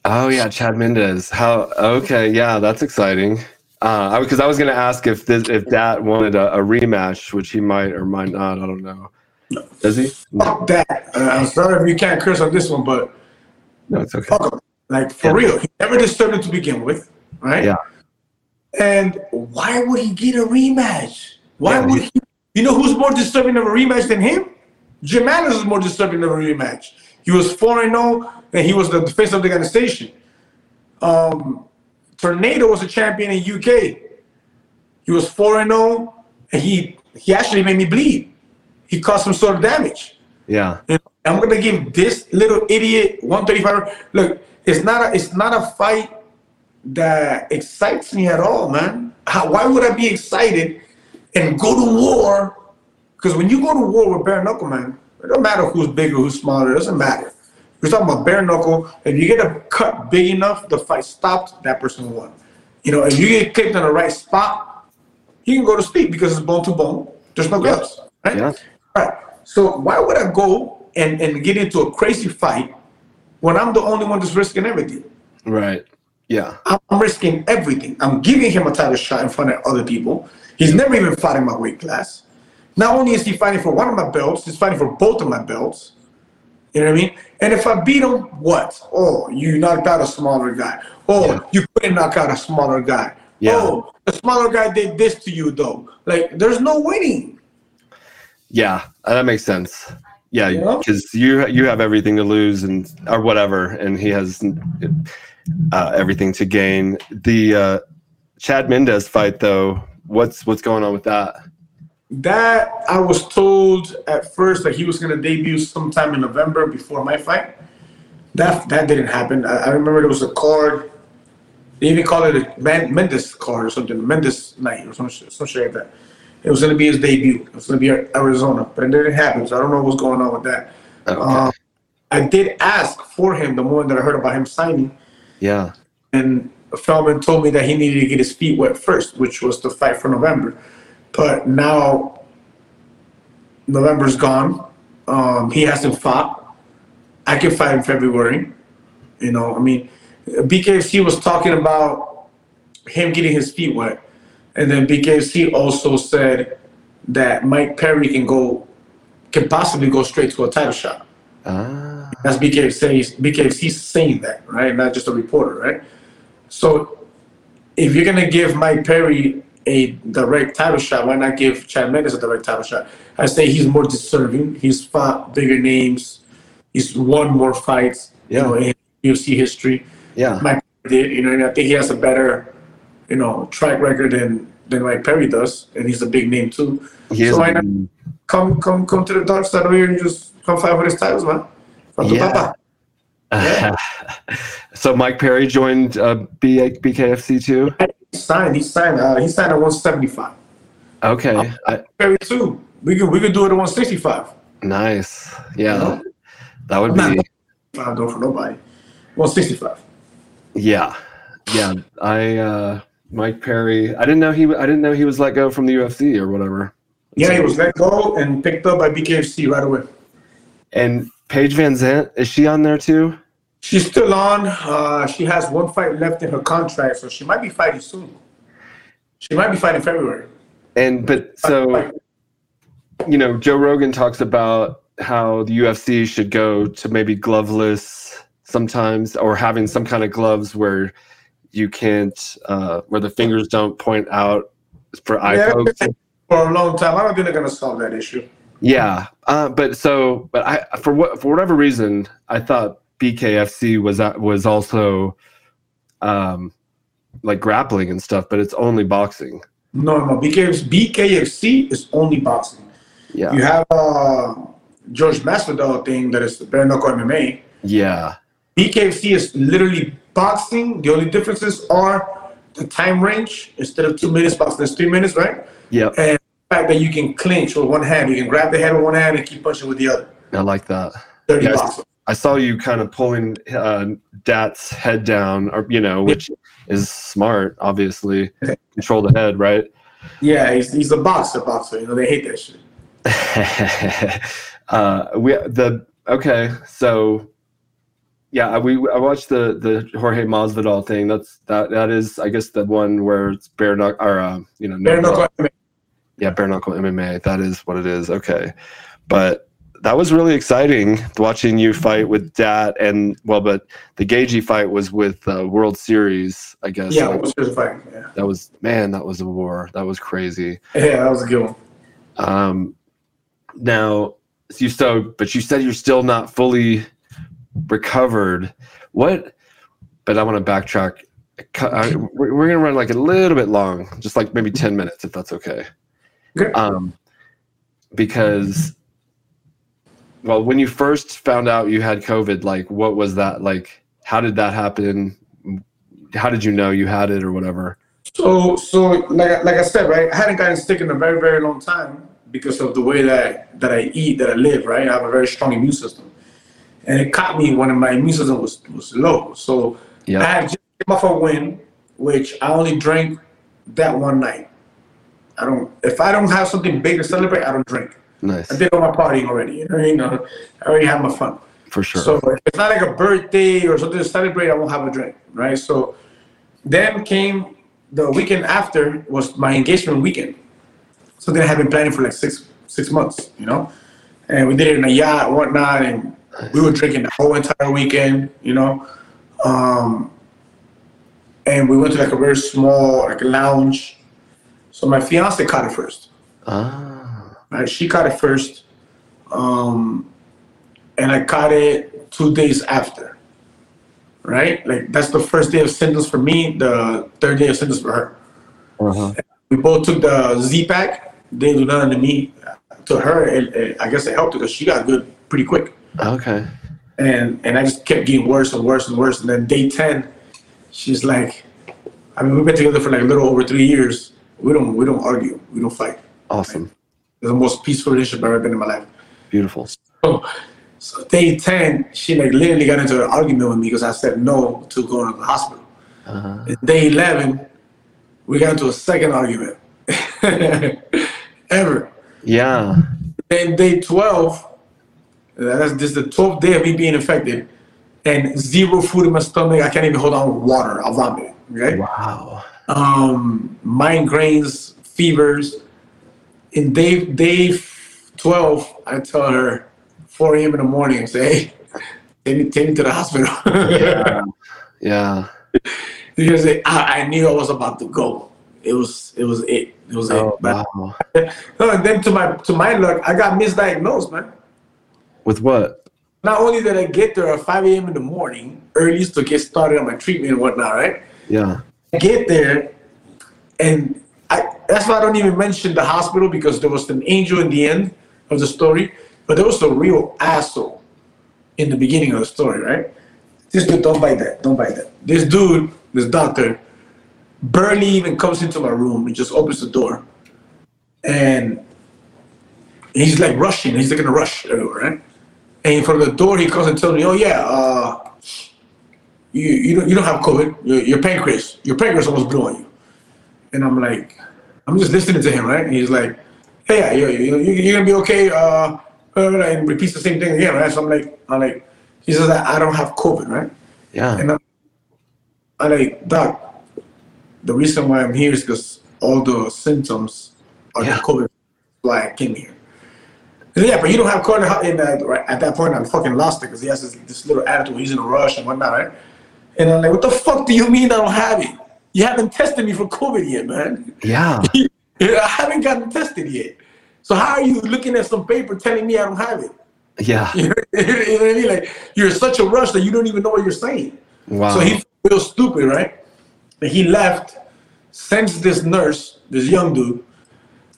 Oh yeah, Chad Mendes. How? Okay, yeah, that's exciting. Uh, because I, was going to ask if this, if Dat wanted a, a rematch, which he might or might not. I don't know. Does he? Fuck that. Uh, I'm sorry if you can't curse on this one, but no it's okay. fuck him. Like for Yeah. real, he never disturbed it to begin with, right? Yeah. And why would he get a rematch? Why Yeah, would he-? You know who's more disturbing of a rematch than him? Jim Adams is more disturbing of a rematch. He was 4 0, and he was the face of the organization. Um, Tornado was a champion in UK. He was 4 0, and he, he actually made me bleed. He caused some sort of damage. Yeah. You know, I'm gonna give this little idiot 135. Look, it's not a it's not a fight that excites me at all, man. How, why would I be excited and go to war? Because when you go to war with bare knuckle, man, it don't matter who's bigger, who's smaller. It doesn't matter. You're talking about bare knuckle. If you get a cut big enough, the fight stopped. That person won. You know, if you get kicked in the right spot, you can go to sleep because it's bone to bone. There's no gloves, right? Yeah. All right. So why would I go and, and get into a crazy fight when I'm the only one that's risking everything? Right. Yeah. I'm risking everything. I'm giving him a title shot in front of other people. He's never even fought in my weight class. Not only is he fighting for one of my belts, he's fighting for both of my belts. You know what I mean? And if I beat him, what? Oh, you knocked out a smaller guy. Oh, Yeah. you couldn't knock out a smaller guy. Yeah. Oh, the smaller guy did this to you though. Like, there's no winning. Yeah. That makes sense. Yeah, Yeah. because you you have everything to lose and or whatever, and he has uh, everything to gain. The uh, Chad Mendes fight, though, what's what's going on with that? That I was told at first that he was going to debut sometime in November before my fight. That that didn't happen. I, I remember there was a card. They even called it a Mendes card or something, Mendes night or some some shit like that. It was going to be his debut. It was going to be Arizona, but it didn't happen. So I don't know what's going on with that. Okay. Um, I did ask for him the moment that I heard about him signing, yeah. and Feldman told me that he needed to get his feet wet first, which was the fight for November. But now November's gone. Um, he hasn't fought. I can fight in February. You know, I mean, BKFC was talking about him getting his feet wet, and then BKFC also said that Mike Perry can go, can possibly go straight to a title shot. Ah. That's BKFC, BKFC saying that, right? Not just a reporter, right? So if you're gonna give Mike Perry a direct title shot, why not give Chad Mendes a direct title shot? I say he's more deserving. He's fought bigger names. He's won more fights. Yeah. You know, in UFC history. Yeah. Mike did, you know, and I think he has a better, you know, track record than than Mike Perry does, and he's a big name too. He. So why not come come come to the dark side over here and just come fight for his titles, man? To Yeah. Papa. *laughs* so Mike Perry joined uh, B- BKFC too. He signed. He signed. Uh, he signed at 175. Okay. I, Perry too. We could we could do it at 165. nice. Yeah. That would I'm not be. Five door for nobody. 165. Yeah. Yeah. I uh Mike Perry. I didn't know he. I didn't know he was let go from the UFC or whatever. Yeah, he was let go and picked up by BKFC right away. And Paige VanZant is she on there too? She's still on. Uh, she has one fight left in her contract, so she might be fighting soon. She might be fighting February. And but so you know, Joe Rogan talks about how the UFC should go to maybe gloveless sometimes, or having some kind of gloves where you can't, uh, where the fingers don't point out for eye Yeah. pokes. For a long time, I don't think they're gonna solve that issue. Yeah, uh, but so, but I for what for whatever reason, I thought BKFC was uh, was also um, like grappling and stuff, but it's only boxing. No, no, BKFC, BKFC is only boxing. Yeah, You have uh, George Masvidal thing that is bare knuckle MMA. yeah, BKFC is literally boxing. The only differences are the time range. Instead of two minutes, boxing is three minutes, right? Yeah. And the fact that you can clinch with one hand. You can grab the head with one hand and keep punching with the other. I like that. Dirty Yes. boxing. I saw you kind of pulling uh, Dat's head down, or you know, which is smart, obviously. Control the head, right? Yeah, he's, he's a boxer, boxer. You know, they hate that shit. *laughs* uh, we the okay, so yeah, we I watched the the Jorge Masvidal thing. That's that that is I guess the one where it's bare knuckle or uh, you know no Bare knuckle MMA. yeah bare knuckle MMA. That is what it is. Okay, but that was really exciting watching you fight with Dat and well, but the Gaethje fight was with uh, World Series, I guess. Yeah, was just fine. Yeah. that was man, that was a war. That was crazy. yeah, that was a good one. Um, now you so, but you said you're still not fully recovered. What? But I want to backtrack. I- We're we're gonna run like a little bit long, just like maybe ten minutes, if that's okay. Okay. Um, because, well, when you first found out you had COVID, like, what was that like? How did that happen? How did you know you had it or whatever? So, so like, I- like I said, right, I hadn't gotten sick in a very, very long time because of the way that that I eat, that I live, right. I have a very strong immune system, and it caught me when my immune system was was low. So I had just came off a win, which I only drank that one night. I don't. If I don't have something big to celebrate, I don't drink. Nice. I did all my partying already. You know, you know, I already had my fun. For sure. So if it's not like a birthday or something to celebrate, I won't have a drink, right? So then came the weekend after was my engagement weekend. Something I had been planning for like six six months, you know, and we did it in a yacht, whatnot, and we were drinking the whole entire weekend, you know. Um, and we went to like a very small like lounge. So my fiance caught it first ah. right? She caught it first, um, and I caught it two days after. Right, like that's the first day of symptoms for me. The third day of symptoms for her. Uh-huh. We both took the Z pack. They do nothing to me. To her, it, it, I guess it helped because she got good pretty quick. Okay. And and I just kept getting worse and worse and worse. And then day ten, she's like, I mean, we've been together for like a little over three years. We don't we don't argue. We don't fight. Awesome. It's the most peaceful relationship I've ever been in my life. Beautiful. So, so day 10, she like literally got into an argument with me because I said no to going to the hospital. Uh, And day 11, we got into a second argument. *laughs* Ever. yeah. Then day 12, that's just the 12th day of me being infected, and zero food in my stomach. I can't even hold on water. I'll vomit. Okay. Wow. um, migraines, fevers. In day day twelve, I tell her 4 a.m. in the morning and say, "Hey, take me, take me to the hospital." Yeah. *laughs* yeah. because it, I, I knew I was about to go. It was it was it. It was Oh, it. But, wow. *laughs* no, and then to my to my luck, I got misdiagnosed, man. With what? Not only did I get there at 5 a.m. in the morning, earliest to get started on my treatment and whatnot, right? Yeah. I get there, and I, that's why I don't even mention the hospital because there was an angel in the end of the story, but there was a real asshole in the beginning of the story, right? This dude, don't bite that, don't bite that. This dude, this doctor, barely even comes into my room. He just opens the door, and he's like rushing. He's like in a rush right? And from the door, he comes and tells me, "Oh yeah, uh, you you don't you don't have COVID. Your, your pancreas, your pancreas almost blew on you." And I'm like, I'm just listening to him, right? And he's like, "Hey, yeah, you you you you're gonna be okay." Uh, and repeats the same thing again, right? So I'm like, I'm like, he says that I don't have COVID, right? Yeah. And I'm, I'm like, Doc, the reason why I'm here is because all the symptoms are Yeah. COVID. Why I came here. Yeah, but you don't have COVID. And uh, right at that point, I'm fucking lost it because he has this, this little attitude. He's in a rush and whatnot, right? And I'm like, what the fuck do you mean I don't have it? You haven't tested me for COVID yet, man. Yeah. *laughs* I haven't gotten tested yet. So how are you looking at some paper telling me I don't have it? Yeah. *laughs* you know what I mean? Like you're in such a rush that you don't even know what you're saying. Wow. So he real stupid, right? And he left, sends this nurse, this young dude,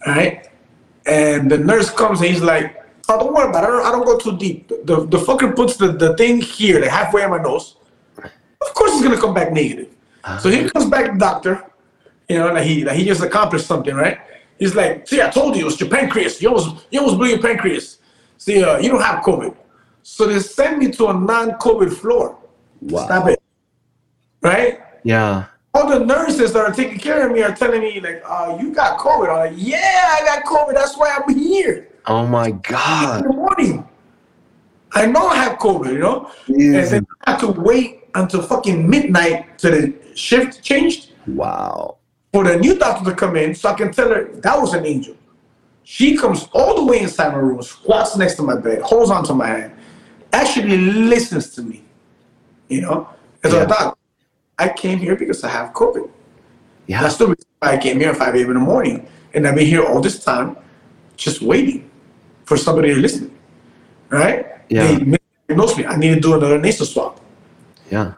right? And the nurse comes and he's like, "Oh, don't worry about it. I don't, I don't go too deep. The the fucker puts the, the thing here, like halfway on my nose. Of course, he's gonna come back negative. So he comes back, doctor. You know, like he like he just accomplished something, right? He's like, "See, I told you, it's your pancreas. You almost you almost blew your pancreas. See, uh, you don't have COVID." So they send me to a non-COVID floor. Wow. Stop it. Right? Yeah. All the nurses that are taking care of me are telling me, like, uh, you got COVID. I'm like, yeah, I got COVID. That's why I'm here Oh my god. in the morning. I know I have COVID, you know? And then I had to wait until fucking midnight till the shift changed Wow. for the new doctor to come in so I can tell her that was an angel. She comes all the way inside my room, squats next to my bed, holds onto my hand, actually listens to me. You know, as Yeah. a doc, I came here because I have COVID. Yeah. That's the reason why I came here at 5 a.m. in the morning. And I've been here all this time just waiting for somebody to listen. Right? Yeah. They diagnosed me. I need to do another nasal swab. Yeah.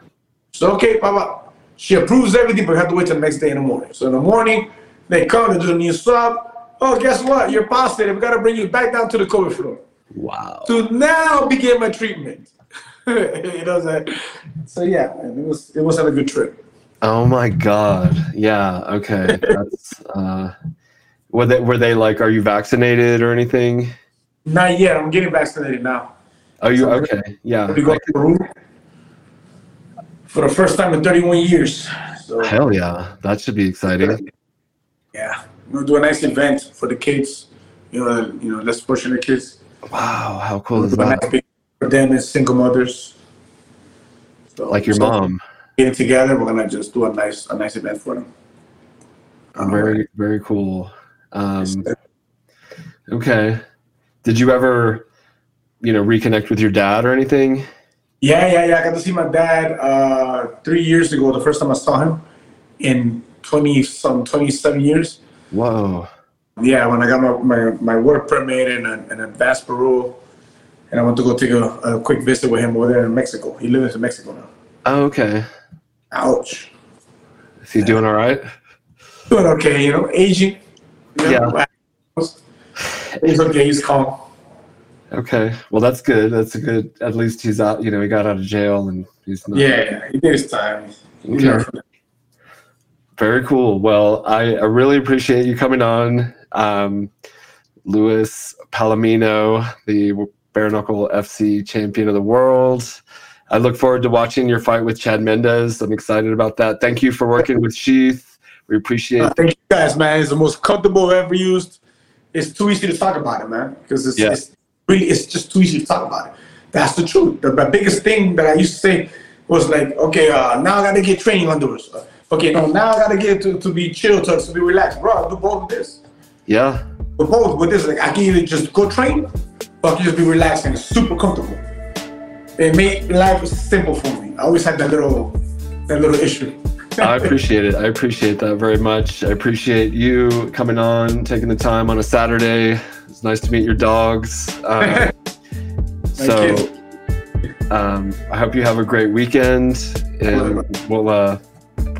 So, okay, Papa. She approves everything, but we have to wait till the next day in the morning. So, in the morning, they come to do the new swab. Oh, guess what? You're positive. We got to bring you back down to the COVID floor Wow. to now begin my treatment. *laughs* *laughs* you know what So, yeah, it was it wasn't a good trip. Oh my god. Yeah. Okay. *laughs* That's uh were they were they like are you vaccinated or anything? Not yet. I'm getting vaccinated now. Oh you okay. Yeah. We go to Peru for the first time in 31 years. So Hell yeah. That should be exciting. yeah, we'll do a nice event for the kids. You know, you know, less fortunate kids. Wow, how cool is nice that? big for them as single mothers. So, Like your mom. Getting together, we're gonna just do a nice, a nice event for them. Um, Very very cool. Um okay. Did you ever you know reconnect with your dad or anything? Yeah, yeah, yeah. I got to see my dad uh, three years ago. The first time I saw him in twenty some twenty seven years. Whoa. Yeah, when I got my, my, my work permit and an, an advanced parole, and I went to go take a, a quick visit with him over there in Mexico. He lives in Mexico now. Oh, okay. Ouch. Is he doing all right? Doing okay, you know, aging. You know, He's okay. He's calm. Okay. Well, that's good. That's a good. At least he's out. You know, he got out of jail and he's not. Yeah, yeah, he did his time. Okay. learned from it. Very cool. Well, I, I really appreciate you coming on, um, Luis Palomino, the bare knuckle FC champion of the world. I look forward to watching your fight with Chad Mendes. I'm excited about that. Thank you for working with Sheath. We appreciate. Uh, thank you guys, man. It's the most comfortable I've ever used. It's too easy to talk about it, man, because it's, Yeah. it's really it's just too easy to talk about it. That's the truth. The, the biggest thing that I used to say was like, okay, uh, now I got to get training underwears. Uh, okay, no, now I got to get to, to be chill, to, to be relaxed, bro. I'll do both of this. Yeah. But both with this, like I can either just go train, can just be relaxed and super comfortable. It made life simple for me. I always had that little that little issue. I appreciate it. I appreciate that very much. I appreciate you coming on, taking the time on a Saturday. It's nice to meet your dogs. Uh, *laughs* so, um, I hope you have a great weekend, and we'll uh,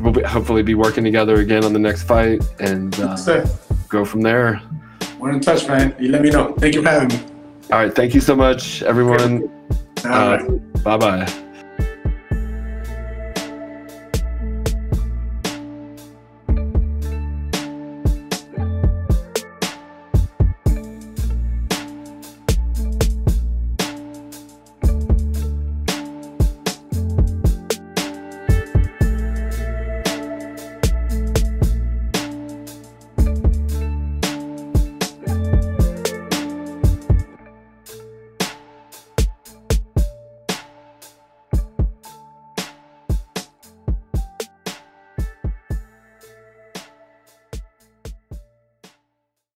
we'll be, hopefully be working together again on the next fight and uh, go from there. we're in touch, man. You let me know. Thank you for having me. All right. Thank you so much, everyone. Uh, right. bye bye.